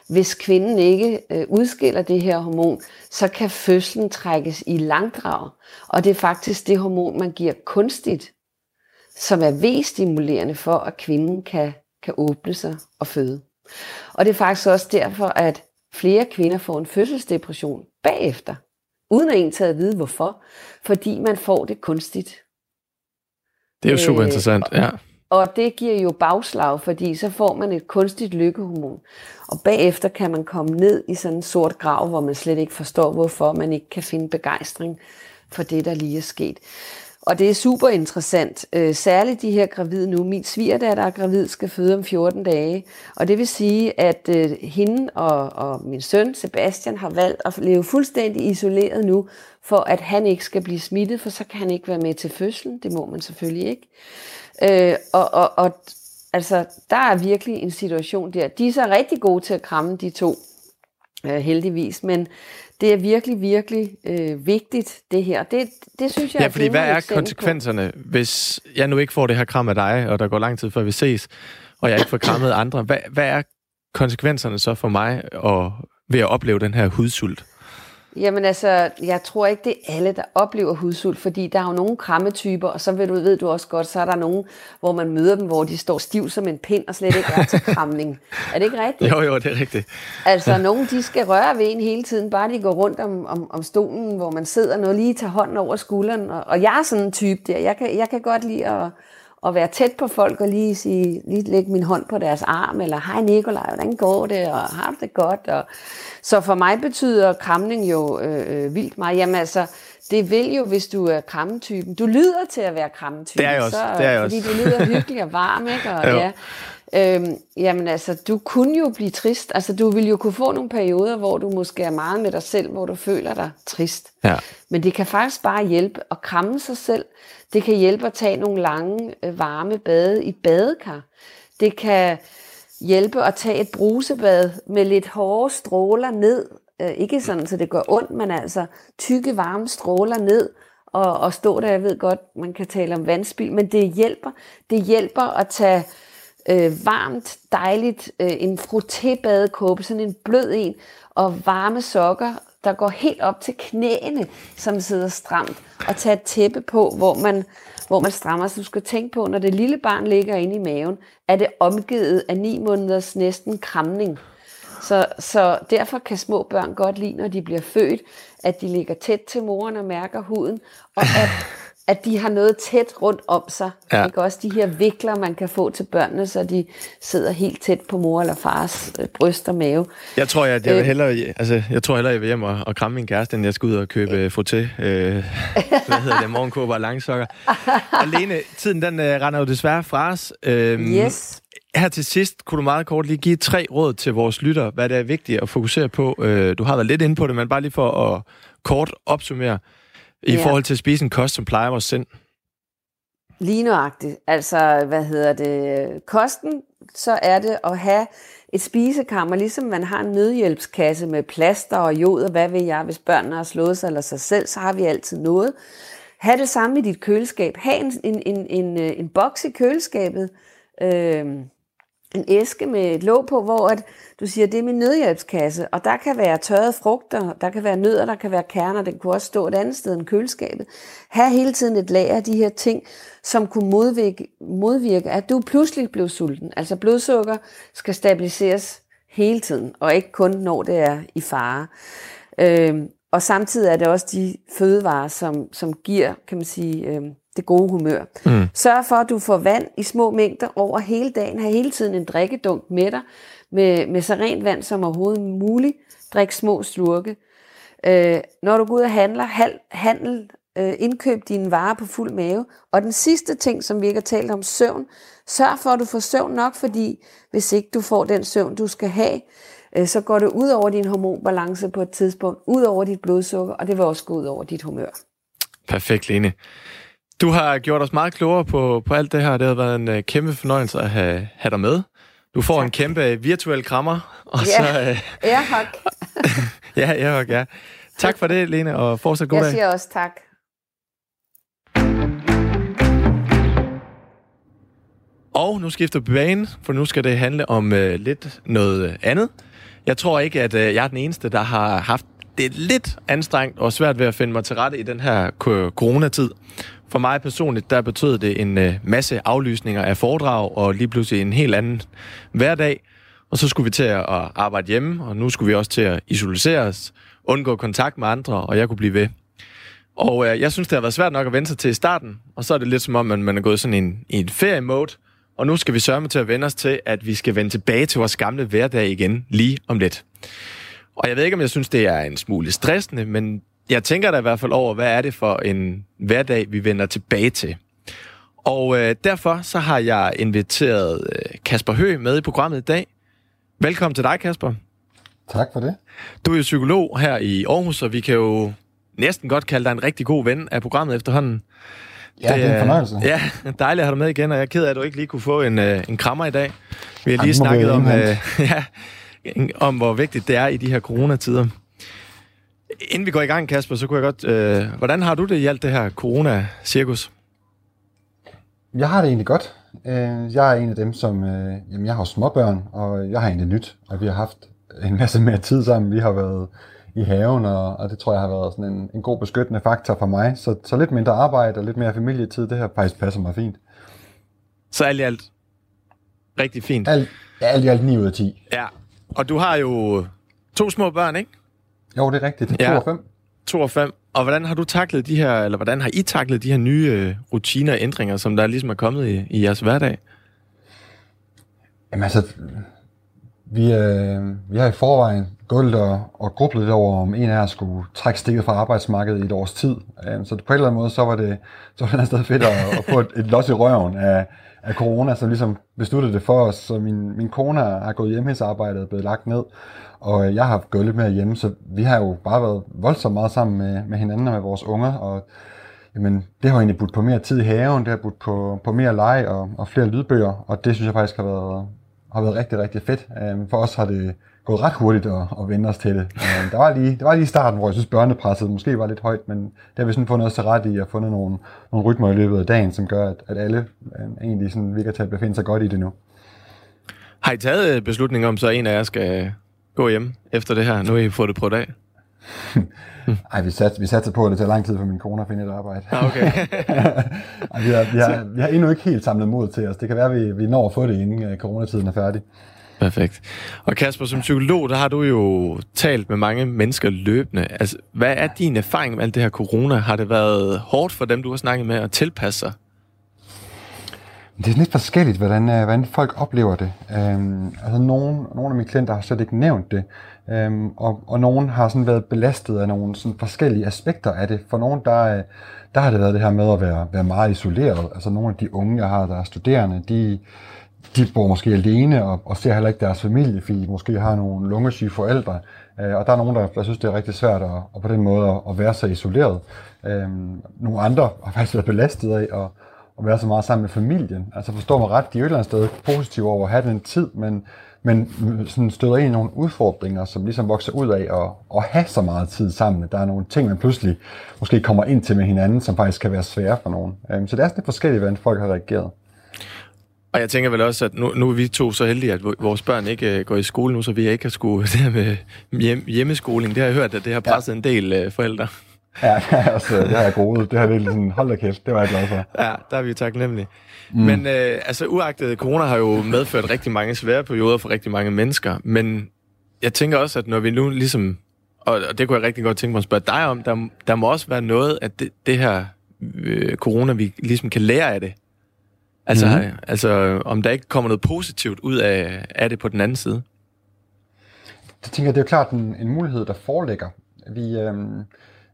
Hvis kvinden ikke øh, udskiller det her hormon, så kan fødslen trækkes i langdrag. Og det er faktisk det hormon, man giver kunstigt, som er V-stimulerende for, at kvinden kan, kan åbne sig og føde. Og det er faktisk også derfor, at flere kvinder får en fødselsdepression bagefter, uden at egentlig at vide hvorfor, fordi man får det kunstigt. Det er jo super Øh, interessant, ja. Og det giver jo bagslag, fordi så får man et kunstigt lykkehormon. Og bagefter kan man komme ned i sådan en sort grav, hvor man slet ikke forstår, hvorfor man ikke kan finde begejstring for det, der lige er sket. Og det er super interessant, øh, særligt de her gravide nu. Min svigerdatter er gravid, skal føde om 14 dage. Og det vil sige, at øh, hende og, og min søn Sebastian har valgt at leve fuldstændig isoleret nu, for at han ikke skal blive smittet, for så kan han ikke være med til fødslen. Det må man selvfølgelig ikke. Øh, og, og, og altså, der er virkelig en situation der. De er så rigtig gode til at kramme de to, øh, heldigvis, men det er virkelig, virkelig øh, vigtigt, det her. Det, det synes jeg Ja, fordi hvad glimrende er eksempel på. konsekvenserne, hvis jeg nu ikke får det her kram af dig, og der går lang tid før vi ses, og jeg ikke får krammet andre? Hvad, hvad er konsekvenserne så for mig og ved at opleve den her hudsult? Jamen altså, jeg tror ikke, det er alle, der oplever hudsult, fordi der er jo nogle krammetyper, og så ved du, ved du også godt, så er der nogen, hvor man møder dem, hvor de står stiv som en pind og slet ikke er til kramning. er det ikke rigtigt? Jo, jo, det er rigtigt. Altså, nogen de skal røre ved en hele tiden, bare de går rundt om, om, om stolen, hvor man sidder, noget lige tager hånden over skulderen. Og, og jeg er sådan en type der. Jeg kan, jeg kan godt lide at, at være tæt på folk og lige, sige, lige lægge min hånd på deres arm, eller hej Nikolaj, hvordan går det, og har du det godt? Og, så for mig betyder kramning jo øh, øh, vildt meget. Jamen altså, det vil jo, hvis du er krammetypen. Du lyder til at være krammetypen. Det er jeg også, Så, det er jeg fordi også. du lyder hyggelig og varm, ikke? Og, Jo. ja. Øhm, jamen altså, du kunne jo blive trist. Altså, du ville jo kunne få nogle perioder, hvor du måske er meget med dig selv, hvor du føler dig trist. Ja. Men det kan faktisk bare hjælpe at kramme sig selv. Det kan hjælpe at tage nogle lange, øh, varme bade i badekar. Det kan hjælpe at tage et brusebad med lidt hårde stråler ned. Øh, ikke sådan, så det gør ondt, men altså tykke, varme stråler ned og, og stå der. Jeg ved godt, man kan tale om vandspil, men det hjælper. Det hjælper at tage øh, varmt, dejligt, øh, en frotébadekåbe, sådan en blød en, og varme sokker, der går helt op til knæene, som sidder stramt, og tage et tæppe på, hvor man, hvor man strammer. Så du skal tænke på, når det lille barn ligger inde i maven, er det omgivet af ni måneders næsten kramning. Så, så derfor kan små børn godt lide, når de bliver født, at de ligger tæt til moren og mærker huden, og at, at de har noget tæt rundt om sig. Ja. Ikke også de her vikler, man kan få til børnene, så de sidder helt tæt på mor eller fars øh, bryst og mave. Jeg tror, at jeg vil Øh. hellere, altså, jeg tror hellere, jeg vil hjem og, og kramme min kæreste, end jeg skal ud og købe frotté. Øh, hvad hedder det? Morgenkåber og langsokker. Og Lene, tiden den øh, render jo desværre fra os. Øhm, Yes. Her til sidst kunne du meget kort lige give tre råd til vores lytter, hvad det er vigtigt at fokusere på. Øh, du har været lidt inde på det, men bare lige for at kort opsummere i Ja. forhold til at spise en kost, som plejer vores sind. Lige nøjagtigt. Altså, hvad hedder det? Kosten, så er det at have et spisekammer, ligesom man har en nødhjælpskasse med plaster og jod, og hvad ved jeg, hvis børnene har slået sig eller sig selv, så har vi altid noget. Ha' det samme i dit køleskab. Ha' en, en, en, en, øh, en boks i køleskabet, øh, en æske med et låg på, hvor at du siger, det er min nødhjælpskasse, og der kan være tørrede frugter, der kan være nødder, der kan være kerner, den kunne også stå et andet sted end køleskabet. Ha' hele tiden et lager af de her ting, som kunne modvirke, modvirke, at du pludselig blev sulten. Altså blodsukker skal stabiliseres hele tiden, og ikke kun når det er i fare. Øhm, og samtidig er det også de fødevarer, som, som giver, kan man sige, øhm, det gode humør. Mm. Sørg for, at du får vand i små mængder over hele dagen. Ha' hele tiden en drikkedunk med dig, med, med så rent vand som overhovedet muligt. Drik små slurke. Øh, når du går ud og handler, handel, øh, indkøb dine varer på fuld mave. Og den sidste ting, som vi ikke har talt om, søvn. Sørg for, at du får søvn nok, fordi hvis ikke du får den søvn, du skal have, øh, så går det ud over din hormonbalance på et tidspunkt, ud over dit blodsukker, og det vil også gå ud over dit humør. Perfekt, Lene. Du har gjort os meget klogere på, på alt det her. Det har været en uh, kæmpe fornøjelse at have, have dig med. Du får tak. en kæmpe virtuel krammer. Og ja, så, uh, airhug. ja, airhug, ja. Tak for det, Lene, og fortsat god Jeg dag. Jeg siger også tak. Og nu skifter vi bane, for nu skal det handle om uh, lidt noget andet. Jeg tror ikke, at uh, jeg er den eneste, der har haft det lidt anstrengt og svært ved at finde mig til rette i den her coronatid. For mig personligt, der betød det en øh, masse aflysninger af foredrag, og lige pludselig en helt anden hverdag. Og så skulle vi til at arbejde hjemme, og nu skulle vi også til at isolere os, undgå kontakt med andre, og jeg kunne blive ved. Og øh, jeg synes, det har været svært nok at vende sig til i starten, og så er det lidt som om, man, man er gået sådan en, i en feriemode, og nu skal vi sørge med til at vende os til, at vi skal vende tilbage til vores gamle hverdag igen lige om lidt. Og jeg ved ikke, om jeg synes, det er en smule stressende, men jeg tænker da i hvert fald over, hvad er det for en hverdag, vi vender tilbage til. Og øh, derfor så har jeg inviteret øh, Kasper Hø med i programmet i dag. Velkommen til dig, Kasper. Tak for det. Du er jo psykolog her i Aarhus, og vi kan jo næsten godt kalde dig en rigtig god ven af programmet efterhånden. Ja, det, det er en fornøjelse. Ja, dejligt at have dig med igen, og jeg er ked af, at du ikke lige kunne få en, øh, en krammer i dag. Vi har lige snakket om, øh, ja, om, hvor vigtigt det er i de her coronatider. Inden vi går i gang, Kasper, så kunne jeg godt... Øh, hvordan har du det i alt det her corona-cirkus? Jeg har det egentlig godt. Øh, jeg er en af dem, som... Øh, jamen, jeg har småbørn, og jeg har egentlig nyt, og vi har haft en masse mere tid sammen. Vi har været i haven, og, og det tror jeg har været sådan en, en god beskyttende faktor for mig. Så, så lidt mindre arbejde og lidt mere familietid, det her faktisk passer mig fint. Så alt i alt rigtig fint? Alt, alt i alt 9 ud af 10. Ja, og du har jo to små børn, ikke? Jo, det er rigtigt. Det er 2 og 5. 2 og 5. Og hvordan har du taklet de her, eller hvordan har I taklet de her nye øh, rutiner og ændringer, som der ligesom er kommet i, i jeres hverdag? Jamen altså, vi, øh, vi har i forvejen gået lidt og, og grublet lidt over, om en af os skulle trække stikket fra arbejdsmarkedet i et års tid. Øh, så på en eller anden måde, så var det, så var det et sted fedt at, at få et, et los i røven af, af corona, som ligesom besluttede det for os. Så min, min kone har gået hjemmesarbejdet og blevet lagt ned, og øh, jeg har gået lidt mere hjemme, så vi har jo bare været voldsomt meget sammen med, med hinanden og med vores unger, og jamen, det har egentlig budt på mere tid i haven, det har budt på, på mere leg og, og flere lydbøger, og det synes jeg faktisk har været, har været rigtig, rigtig fedt. Øhm, for os har det gået ret hurtigt at, at vende os til det. Um, der, var lige, der var lige starten, hvor jeg synes, børnepresset måske var lidt højt, men det har vi sådan fundet os til ret i at fundet nogle, nogle rytmer i løbet af dagen, som gør, at, at alle um, egentlig sådan virker til at befinde sig godt i det nu. Har I taget beslutning om, så en af jer skal gå hjem efter det her? Nu har I fået det på dag. Ej, vi satte, vi satte på, at det tager lang tid for min kone at finde et arbejde. Ah, okay. Ej, vi, har, vi, har, vi har endnu ikke helt samlet mod til os. Det kan være, at vi, vi når at få det, inden coronatiden er færdig. Perfekt. Og Kasper, som psykolog, der har du jo talt med mange mennesker løbende. Altså, hvad er din erfaring med alt det her corona? Har det været hårdt for dem, du har snakket med, at tilpasse sig? Det er lidt forskelligt, hvordan, hvordan folk oplever det. Øhm, altså nogle, nogle af mine klienter har slet ikke nævnt det, øhm, og, og nogle har sådan været belastet af nogle sådan forskellige aspekter af det. For nogle, der, der har det været det her med at være, være meget isoleret. Altså nogle af de unge, jeg har, der er studerende, de, de bor måske alene og, og ser heller ikke deres familie, fordi de måske har nogle lungesyge forældre. Øh, og der er nogen, der, der synes, det er rigtig svært at, at på den måde at, at være så isoleret. Øh, nogle andre har faktisk været belastet af at at være så meget sammen med familien. Altså forstår mig ret, de er jo et eller andet sted positive over at have den tid, men, men sådan støder ind i nogle udfordringer, som ligesom vokser ud af at, at have så meget tid sammen. Der er nogle ting, man pludselig måske kommer ind til med hinanden, som faktisk kan være svære for nogen. Um, så det er sådan lidt forskelligt, hvordan folk har reageret. Og jeg tænker vel også, at nu, nu er vi to så heldige, at vores børn ikke uh, går i skole nu, så vi ikke har skulle det her med hjem, hjemmeskoling. Det har jeg hørt, at det har presset ja. en del uh, forældre. Ja, det har jeg også, det har jeg groet. Det har virkelig sådan, hold da kæft, det var jeg glad for. Ja, der er vi taknemmelige. Mm. Men øh, altså, uagtet corona har jo medført rigtig mange svære perioder for rigtig mange mennesker, men jeg tænker også, at når vi nu ligesom, og, og det kunne jeg rigtig godt tænke mig at spørge dig om, der, der må også være noget af det, det her øh, corona, vi ligesom kan lære af det. Altså, mm. altså, om der ikke kommer noget positivt ud af, af det på den anden side. Jeg tænker, det er jo klart en, en mulighed, der foreligger. Vi, øhm,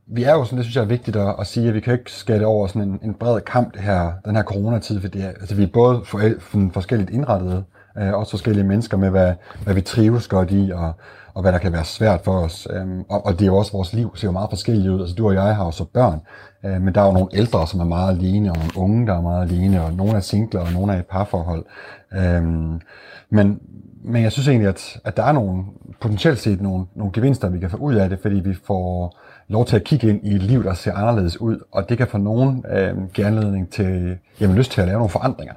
vi er jo sådan, det synes jeg er vigtigt at, at sige, at vi kan ikke skære over sådan en, en bred kamp det her, den her coronatid, fordi altså, vi er både for, for, forskelligt indrettede, øh, også forskellige mennesker med, hvad, hvad vi trives godt i, og, og hvad der kan være svært for os. Øhm, og, og det er jo også, vores liv ser jo meget forskelligt ud. Altså du og jeg har jo så børn, øh, men der er jo nogle ældre, som er meget alene, og nogle unge, der er meget alene, og nogle er singler, og nogle er i parforhold. Øhm, men, men jeg synes egentlig, at, at der er nogle, potentielt set nogle, nogle gevinster, vi kan få ud af det, fordi vi får lov til at kigge ind i et liv, der ser anderledes ud, og det kan for nogen øh, give anledning til, jamen, lyst til at lave nogle forandringer.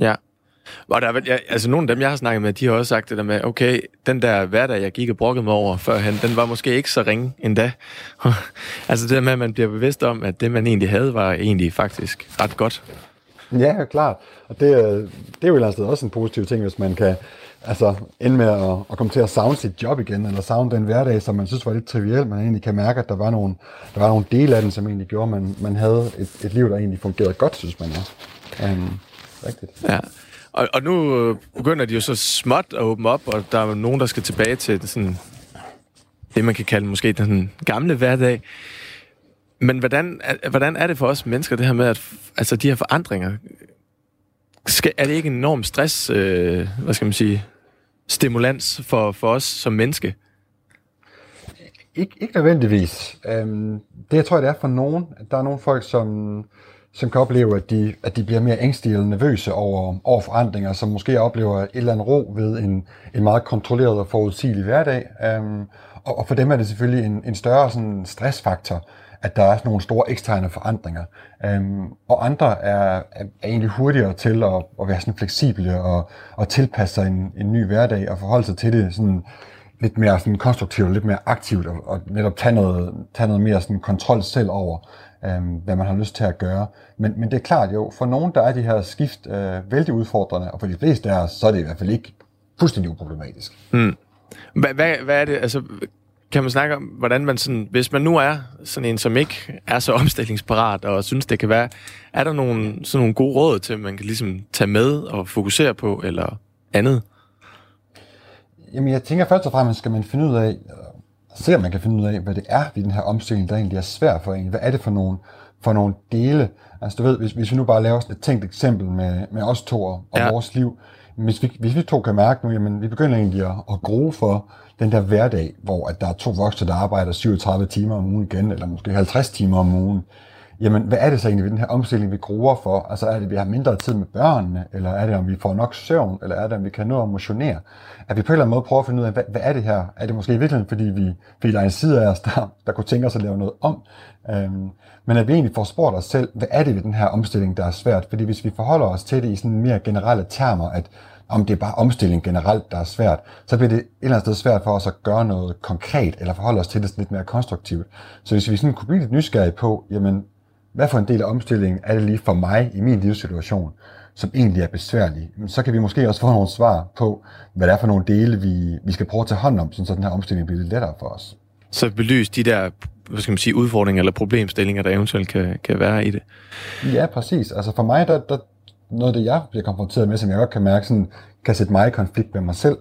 Ja. Og der er, ja, altså nogle af dem, jeg har snakket med, de har også sagt det der med, okay, den der hverdag, jeg gik og brokkede mig over førhen, den var måske ikke så ringe endda. altså det der med, at man bliver bevidst om, at det, man egentlig havde, var egentlig faktisk ret godt. Ja, klart. Og det, det er jo sted også en positiv ting, hvis man kan altså ende med at, at komme til at savne sit job igen, eller savne den hverdag, som man synes var lidt triviel. Man egentlig kan mærke, at der var nogle, der var nogle dele af den, som egentlig gjorde, at man, man havde et, et liv, der egentlig fungerede godt, synes man. Ja. Um, rigtigt. Ja. Og, og nu øh, begynder de jo så småt at åbne op, og der er nogen, der skal tilbage til sådan, det, man kan kalde måske den gamle hverdag. Men hvordan, hvordan er det for os mennesker, det her med, at altså, de her forandringer, skal, er det ikke en enorm stress, øh, hvad skal man sige, stimulans for, for os som menneske? Ik- ikke nødvendigvis. Øhm, det jeg tror jeg, det er for nogen. Der er nogle folk, som, som kan opleve, at de, at de bliver mere ængstelige eller nervøse over, over forandringer, som måske oplever et eller andet ro ved en, en meget kontrolleret og forudsigelig hverdag. Øhm, og, og for dem er det selvfølgelig en, en større sådan, stressfaktor, at der er nogle store eksterne forandringer. Øhm, og andre er, er, er egentlig hurtigere til at, at være sådan fleksible og, og tilpasse sig en, en ny hverdag og forholde sig til det sådan lidt mere sådan konstruktivt, lidt mere aktivt og, og netop tage noget, tage noget mere sådan kontrol selv over, øhm, hvad man har lyst til at gøre. Men, men det er klart jo, for nogen der er de her skift øh, vældig udfordrende, og for de fleste af os, så er det i hvert fald ikke fuldstændig uproblematisk. Mm. Hvad, hvad, hvad er det, altså kan man snakke om, hvordan man sådan, hvis man nu er sådan en, som ikke er så omstillingsparat og synes, det kan være, er der nogle, sådan nogle gode råd til, man kan ligesom tage med og fokusere på, eller andet? Jamen, jeg tænker først og fremmest, skal man finde ud af, se om man kan finde ud af, hvad det er ved den her omstilling, der egentlig er svært for en. Hvad er det for nogle, for nogle dele? Altså du ved, hvis, hvis vi nu bare laver sådan et tænkt eksempel med, med os to og ja. vores liv, hvis vi, hvis vi to kan mærke nu, jamen vi begynder egentlig at, at gro for den der hverdag, hvor at der er to voksne, der arbejder 37 timer om ugen igen, eller måske 50 timer om ugen, jamen hvad er det så egentlig ved den her omstilling, vi gruer for? Altså er det, at vi har mindre tid med børnene, eller er det, om vi får nok søvn, eller er det, om vi kan nå at motionere? At vi på en eller anden måde prøver at finde ud af, hvad, hvad er det her? Er det måske i virkeligheden, fordi, vi, fordi der er en side af os, der, der kunne tænke os at lave noget om? Øhm, men at vi egentlig får spurgt os selv, hvad er det ved den her omstilling, der er svært? Fordi hvis vi forholder os til det i sådan mere generelle termer, at om det er bare omstilling generelt, der er svært, så bliver det et eller andet sted svært for os at gøre noget konkret, eller forholde os til det lidt mere konstruktivt. Så hvis vi sådan kunne blive lidt nysgerrige på, jamen, hvad for en del af omstillingen er det lige for mig i min livssituation, som egentlig er besværlig, så kan vi måske også få nogle svar på, hvad det er for nogle dele, vi, vi skal prøve at tage hånd om, så den her omstilling bliver lidt lettere for os. Så belys de der hvad skal man sige, udfordringer eller problemstillinger, der eventuelt kan, kan være i det. Ja, præcis. Altså for mig, der, der, noget af det, jeg bliver konfronteret med, som jeg godt kan mærke, sådan, kan sætte mig i konflikt med mig selv,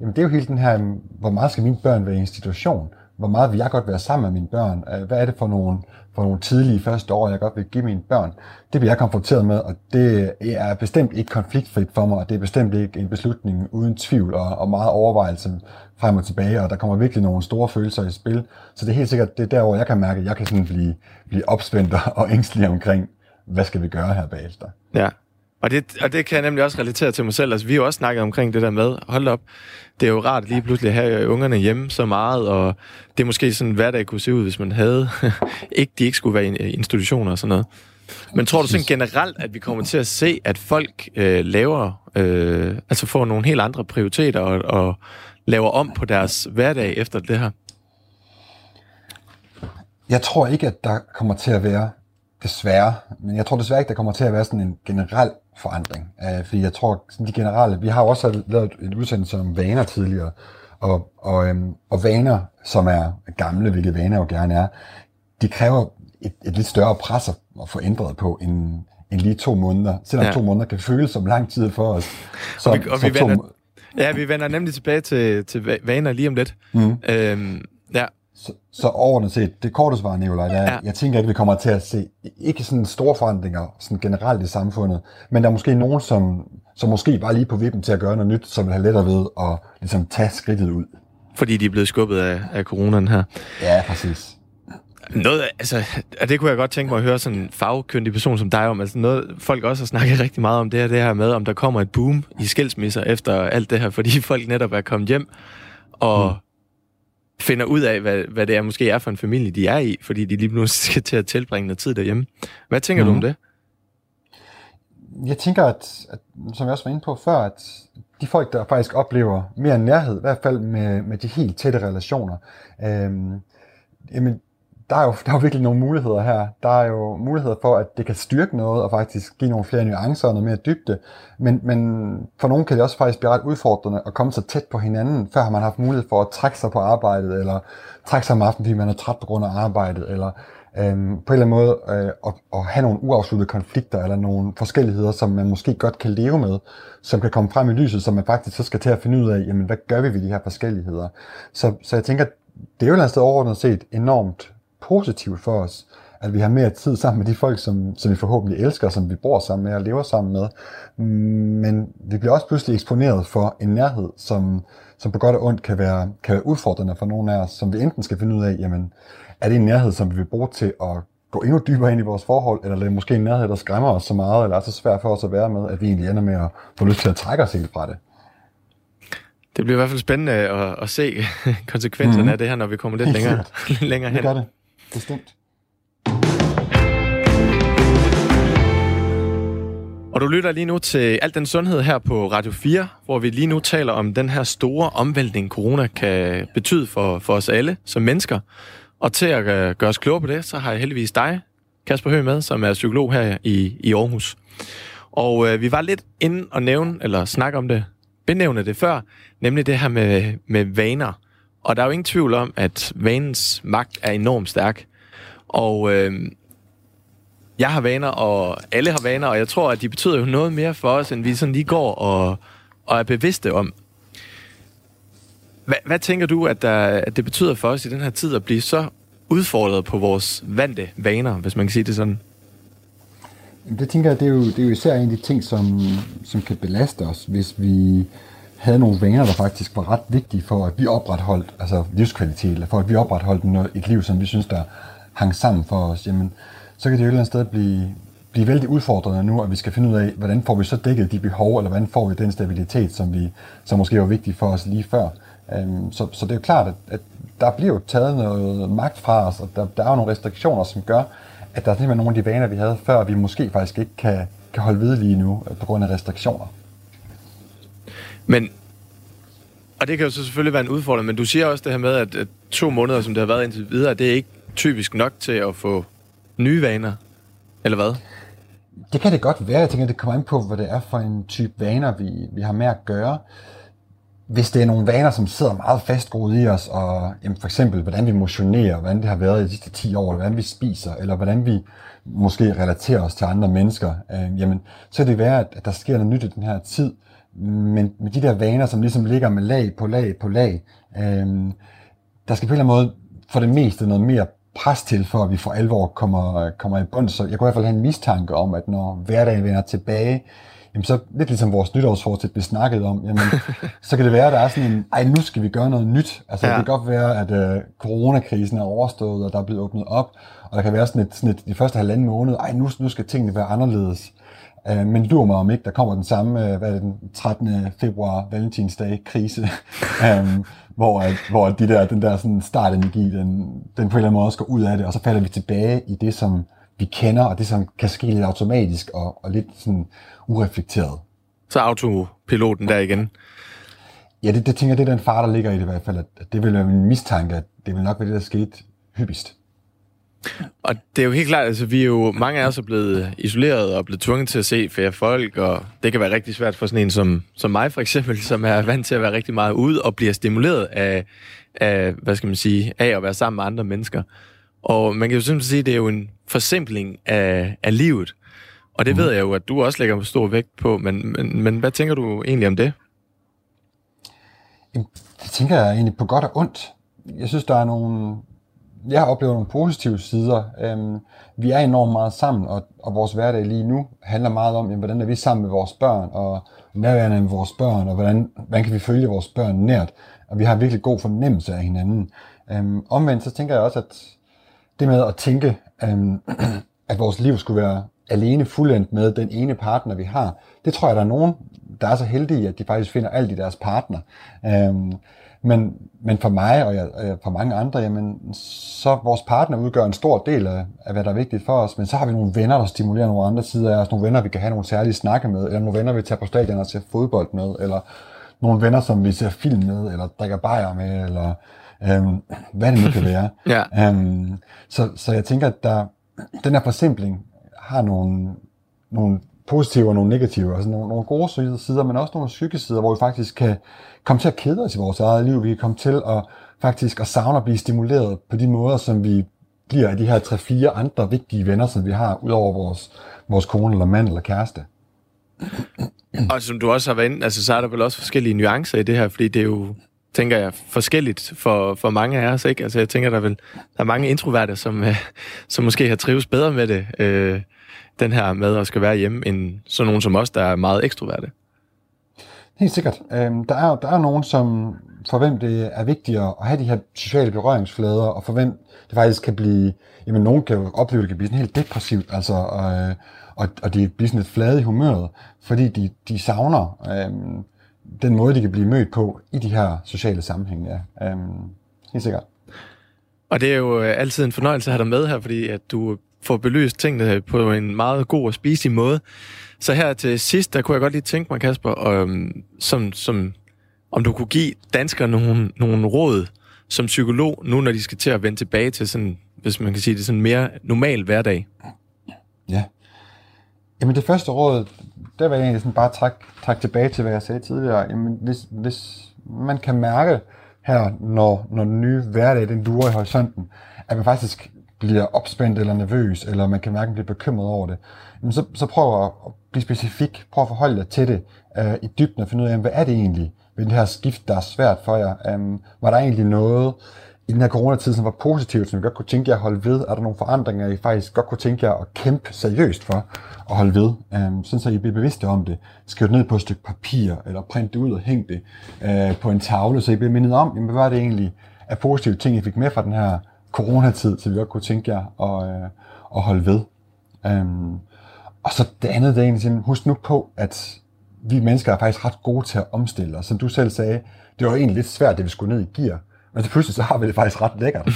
jamen det er jo hele den her, hvor meget skal mine børn være i institution? Hvor meget vil jeg godt være sammen med mine børn? Øh, hvad er det for nogle, for nogle tidlige første år, jeg godt vil give mine børn? Det bliver jeg konfronteret med, og det er bestemt ikke konfliktfrit for mig, og det er bestemt ikke en beslutning uden tvivl og, og meget overvejelse frem og tilbage, og der kommer virkelig nogle store følelser i spil. Så det er helt sikkert, det er der, hvor jeg kan mærke, at jeg kan sådan blive, blive opspændt og ængstelig omkring, hvad skal vi gøre her bagefter? Ja, og det, og det kan jeg nemlig også relatere til mig selv. Altså, vi har jo også snakket omkring det der med, hold op, det er jo rart lige pludselig at have ungerne hjemme så meget, og det er måske sådan, en hverdag kunne se ud, hvis man havde, ikke, de ikke skulle være i institutioner og sådan noget. Men tror du sådan generelt, at vi kommer til at se, at folk øh, laver, øh, altså får nogle helt andre prioriteter og, og laver om på deres hverdag efter det her? Jeg tror ikke, at der kommer til at være, desværre, men jeg tror desværre ikke, der kommer til at være sådan en generel forandring. Uh, fordi jeg tror, sådan de generelle, vi har jo også lavet et udsendelse om vaner tidligere, og, og, øhm, og vaner, som er gamle, hvilket vaner jo gerne er, de kræver et, et lidt større pres at få ændret på, end, end lige to måneder. Selvom ja. to måneder kan føles som lang tid for os. Så, og vi, og vi vender, to, ja, vi vender nemlig tilbage til, til vaner lige om lidt. Mm. Øhm, ja. Så, så overordnet set, det korte svar, Nicolaj, er, ja. jeg tænker, at vi kommer til at se ikke sådan store forandringer sådan generelt i samfundet, men der er måske nogen, som, som måske bare lige på vippen til at gøre noget nyt, som vil have lettere ved at ligesom, tage skridtet ud. Fordi de er blevet skubbet af, af coronaen her. Ja, præcis. Noget, altså, det kunne jeg godt tænke mig at høre sådan en fagkyndig person som dig om. Altså noget, folk også har snakket rigtig meget om det her, det her med, om der kommer et boom i skilsmisser efter alt det her, fordi folk netop er kommet hjem og mm. Finder ud af, hvad, hvad det er måske er for en familie, de er i, fordi de lige nu skal til at tilbringe noget tid derhjemme. Hvad tænker mm. du om det? Jeg tænker, at, at, som jeg også var inde på før, at de folk, der faktisk oplever mere nærhed, i hvert fald med, med de helt tætte relationer, øhm, jamen, der er, jo, der er jo virkelig nogle muligheder her. Der er jo muligheder for, at det kan styrke noget og faktisk give nogle flere nuancer og noget mere dybde. Men, men for nogle kan det også faktisk blive ret udfordrende at komme så tæt på hinanden, før har man haft mulighed for at trække sig på arbejdet, eller trække sig om aftenen, fordi man er træt på grund af arbejdet, eller øhm, på en eller anden måde øh, at, at have nogle uafsluttede konflikter, eller nogle forskelligheder, som man måske godt kan leve med, som kan komme frem i lyset, som man faktisk så skal til at finde ud af, jamen hvad gør vi ved de her forskelligheder. Så, så jeg tænker, det er jo et eller andet sted overordnet set enormt positivt for os, at vi har mere tid sammen med de folk, som, som vi forhåbentlig elsker, som vi bor sammen med og lever sammen med. Men vi bliver også pludselig eksponeret for en nærhed, som, som på godt og ondt kan være, kan være udfordrende for nogle af os, som vi enten skal finde ud af, jamen, er det en nærhed, som vi vil bruge til at gå endnu dybere ind i vores forhold, eller er det måske en nærhed, der skræmmer os så meget, eller er så svært for os at være med, at vi egentlig ender med at få lyst til at trække os helt fra det. Det bliver i hvert fald spændende at, at se konsekvenserne mm-hmm. af det her, når vi kommer lidt længere, længere hen. Det gør det. Bestemt. Og du lytter lige nu til Alt den Sundhed her på Radio 4, hvor vi lige nu taler om den her store omvæltning, corona kan betyde for, for os alle som mennesker. Og til at øh, gøre os klogere på det, så har jeg heldigvis dig, Kasper Høgh med, som er psykolog her i, i Aarhus. Og øh, vi var lidt inde og nævne, eller snakke om det, benævne det før, nemlig det her med, med vaner. Og der er jo ingen tvivl om, at vanens magt er enormt stærk. Og øh, jeg har vaner, og alle har vaner, og jeg tror, at de betyder jo noget mere for os, end vi sådan lige går og, og er bevidste om. Hvad, hvad tænker du, at, der, at det betyder for os i den her tid at blive så udfordret på vores vante vaner, hvis man kan sige det sådan? Det tænker jeg, det er jo, det er jo især en af de ting, som, som kan belaste os, hvis vi havde nogle vinger, der faktisk var ret vigtige for, at vi opretholdt altså livskvalitet, eller for at vi opretholdt øh, et liv, som vi synes, der hang sammen for os, jamen, så kan det jo et eller andet sted blive, blive vældig udfordrende nu, at vi skal finde ud af, hvordan får vi så dækket de behov, eller hvordan får vi den stabilitet, som, vi, som måske var vigtig for os lige før. Øhm, så, så det er jo klart, at, at der bliver jo taget noget magt fra os, og der, der er jo nogle restriktioner, som gør, at der er simpelthen nogle af de vaner, vi havde før, vi måske faktisk ikke kan, kan holde ved lige nu, øh, på grund af restriktioner. Men, og det kan jo så selvfølgelig være en udfordring, men du siger også det her med, at, at to måneder, som det har været indtil videre, det er ikke typisk nok til at få nye vaner, eller hvad? Det kan det godt være. Jeg tænker, det kommer ind på, hvad det er for en type vaner, vi, vi har med at gøre. Hvis det er nogle vaner, som sidder meget fastgroet i os, og jamen for eksempel, hvordan vi motionerer, hvordan det har været i de sidste 10 år, eller hvordan vi spiser, eller hvordan vi måske relaterer os til andre mennesker, øh, jamen, så kan det være, at der sker noget nyt i den her tid. Men med de der vaner, som ligesom ligger med lag på lag på lag, øh, der skal på en eller anden måde for det meste noget mere pres til, for at vi for alvor kommer, kommer i bund. Så jeg kunne i hvert fald have en mistanke om, at når hverdagen vender tilbage, jamen så lidt ligesom vores nytårsforsæt vi snakkede om, jamen, så kan det være, at der er sådan en, ej, nu skal vi gøre noget nyt. Altså, ja. det kan godt være, at øh, coronakrisen er overstået, og der er blevet åbnet op, og der kan være sådan et, sådan et de første halvanden måned, ej, nu, nu skal tingene være anderledes. Øh, men lurer mig om ikke, der kommer den samme, øh, hvad det, den 13. februar, valentinsdag, krise, um, hvor, hvor de der, den der sådan startenergi, den, den på en eller anden måde skal ud af det, og så falder vi tilbage i det, som vi kender, og det som kan ske lidt automatisk og, og lidt sådan ureflekteret. Så autopiloten der igen. Ja, det, det tænker jeg, det er den far, der ligger i det i hvert fald, at det vil være min mistanke, at det vil nok være det, der skete hyppigst. Og det er jo helt klart, altså vi er jo, mange af os er blevet isoleret og blevet tvunget til at se flere folk, og det kan være rigtig svært for sådan en som, som mig for eksempel, som er vant til at være rigtig meget ude og bliver stimuleret af, af, hvad skal man sige, af at være sammen med andre mennesker. Og man kan jo simpelthen sige, at det er jo en forsimpling af, af livet. Og det mm. ved jeg jo, at du også lægger stor vægt på, men, men, men hvad tænker du egentlig om det? Det tænker jeg egentlig på godt og ondt. Jeg synes, der er nogle... Jeg har oplevet nogle positive sider. Øhm, vi er enormt meget sammen, og, og vores hverdag lige nu handler meget om, jamen, hvordan er vi sammen med vores børn, og nærværende med vores børn, og hvordan, hvordan kan vi følge vores børn nært. Og vi har virkelig god fornemmelse af hinanden. Øhm, omvendt så tænker jeg også, at det med at tænke, øhm, at vores liv skulle være alene fuldendt med den ene partner, vi har, det tror jeg, der er nogen, der er så heldige, at de faktisk finder alt i deres partner. Øhm, men, men for mig og jeg, for mange andre, jamen, så vores partner udgør en stor del af, af, hvad der er vigtigt for os, men så har vi nogle venner, der stimulerer nogle andre sider af os, nogle venner, vi kan have nogle særlige snakke med, eller nogle venner, vi tager på stadion og ser fodbold med, eller nogle venner, som vi ser film med, eller drikker bajer med, eller øhm, hvad det nu kan være. ja. øhm, så, så jeg tænker, at der, den her forsimpling har nogle, nogle positive og nogle negative, altså nogle, nogle gode sider, men også nogle sider, hvor vi faktisk kan komme til at kede os i vores eget liv. Vi kan komme til at faktisk at savne at blive stimuleret på de måder, som vi bliver af de her tre-fire andre vigtige venner, som vi har, udover vores, vores kone eller mand eller kæreste. Og som du også har været inde, altså så er der vel også forskellige nuancer i det her, fordi det er jo, tænker jeg, forskelligt for, for mange af os, ikke? Altså jeg tænker, der er vel der er mange introverte, som, som måske har trives bedre med det, øh, den her med at skal være hjemme, end sådan nogen som os, der er meget ekstroverte. Helt sikkert. Øhm, der, er, der er nogen, som for hvem det er vigtigere at have de her sociale berøringsflader, og for hvem det faktisk kan blive, jamen nogen kan jo opleve, at det kan blive sådan helt depressivt, altså, og, og, og de bliver sådan lidt flade i humøret, fordi de, de savner øhm, den måde, de kan blive mødt på i de her sociale sammenhænge. Ja. Øhm, helt sikkert. Og det er jo øh, altid en fornøjelse at have dig med her, fordi at du får belyst tingene på en meget god og spiselig måde. Så her til sidst, der kunne jeg godt lige tænke mig, Kasper, øhm, som, som, om du kunne give danskere nogle, nogle råd som psykolog, nu når de skal til at vende tilbage til sådan, hvis man kan sige det, sådan mere normal hverdag. Ja. Jamen det første råd, der vil jeg egentlig sådan bare trække, trække tilbage til, hvad jeg sagde tidligere. Jamen hvis, hvis man kan mærke her, når, når den nye hverdag, den duer i horisonten, at man faktisk bliver opspændt eller nervøs, eller man kan mærke, at man bliver bekymret over det, jamen så, så prøv at blive specifik. Prøv at forholde dig til det øh, i dybden og finde ud af, hvad er det egentlig ved det her skift, der er svært for jer? Um, var der egentlig noget i den her coronatid, som var positivt, som I godt kunne tænke jer at holde ved? Er der nogle forandringer, I faktisk godt kunne tænke jer at kæmpe seriøst for at holde ved? Um, sådan så I bliver bevidste om det. Skriv det ned på et stykke papir, eller print det ud og hæng det uh, på en tavle, så I bliver mindet om, jamen, hvad var det egentlig af positive ting, I fik med fra den her coronatid, så vi godt kunne tænke jer at, uh, at holde ved. Um, og så det andet, det er egentlig sådan, husk nu på, at vi mennesker er faktisk ret gode til at omstille os. Som du selv sagde, det var egentlig lidt svært, det vi skulle ned i gear. Men så pludselig så har vi det faktisk ret lækkert.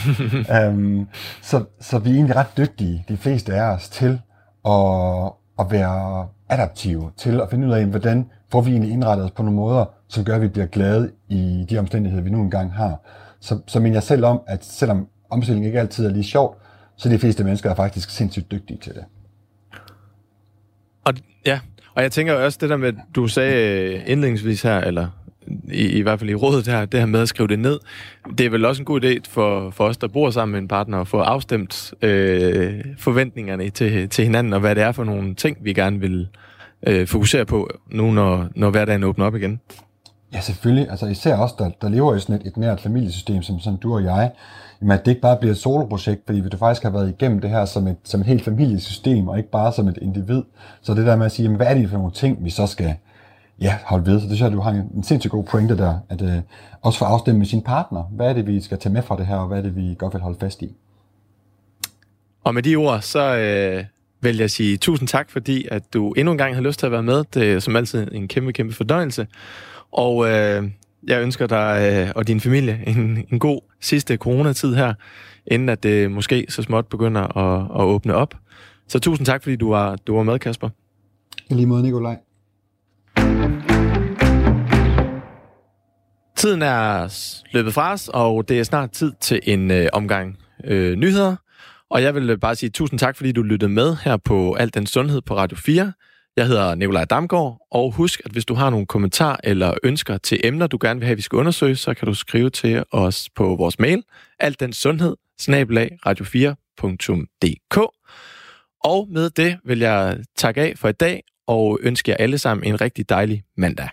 um, så, så vi er egentlig ret dygtige, de fleste af os, til at, at være adaptive, til at finde ud af, hvordan får vi egentlig indrettet os på nogle måder, som gør, at vi bliver glade i de omstændigheder, vi nu engang har. Så, så mener jeg selv om, at selvom omstilling ikke altid er lige sjovt, så de fleste mennesker er faktisk sindssygt dygtige til det. Og, ja, og jeg tænker også det der med, du sagde indledningsvis her, eller i, i hvert fald i rådet her, det her med at skrive det ned, det er vel også en god idé for, for os, der bor sammen med en partner, at få afstemt øh, forventningerne til, til hinanden, og hvad det er for nogle ting, vi gerne vil øh, fokusere på, nu når, når hverdagen åbner op igen. Ja, selvfølgelig. Altså især os, der, der lever i sådan et, et nært familiesystem, som, som du og jeg, jamen, at det ikke bare bliver et soloprojekt, fordi du faktisk har været igennem det her som et, som et helt familiesystem, og ikke bare som et individ. Så det der med at sige, jamen, hvad er det for nogle ting, vi så skal ja, holde ved? Så det synes jeg, du har en sindssygt god pointe der, at øh, også få afstemt med sin partner. Hvad er det, vi skal tage med fra det her, og hvad er det, vi godt vil holde fast i? Og med de ord, så øh, vil jeg sige tusind tak, fordi at du endnu en gang har lyst til at være med. Det er som altid en kæmpe, kæmpe fordøjelse. Og øh, jeg ønsker dig øh, og din familie en, en god sidste coronatid her, inden at det måske så småt begynder at, at åbne op. Så tusind tak, fordi du var, du var med, Kasper. I lige måde, Nikolaj. Tiden er løbet fra os, og det er snart tid til en øh, omgang øh, nyheder. Og jeg vil bare sige tusind tak, fordi du lyttede med her på Alt den Sundhed på Radio 4. Jeg hedder Nikolaj Damgaard, og husk, at hvis du har nogle kommentarer eller ønsker til emner, du gerne vil have, at vi skal undersøge, så kan du skrive til os på vores mail, alt den sundhed, radio4.dk. Og med det vil jeg takke af for i dag, og ønske jer alle sammen en rigtig dejlig mandag.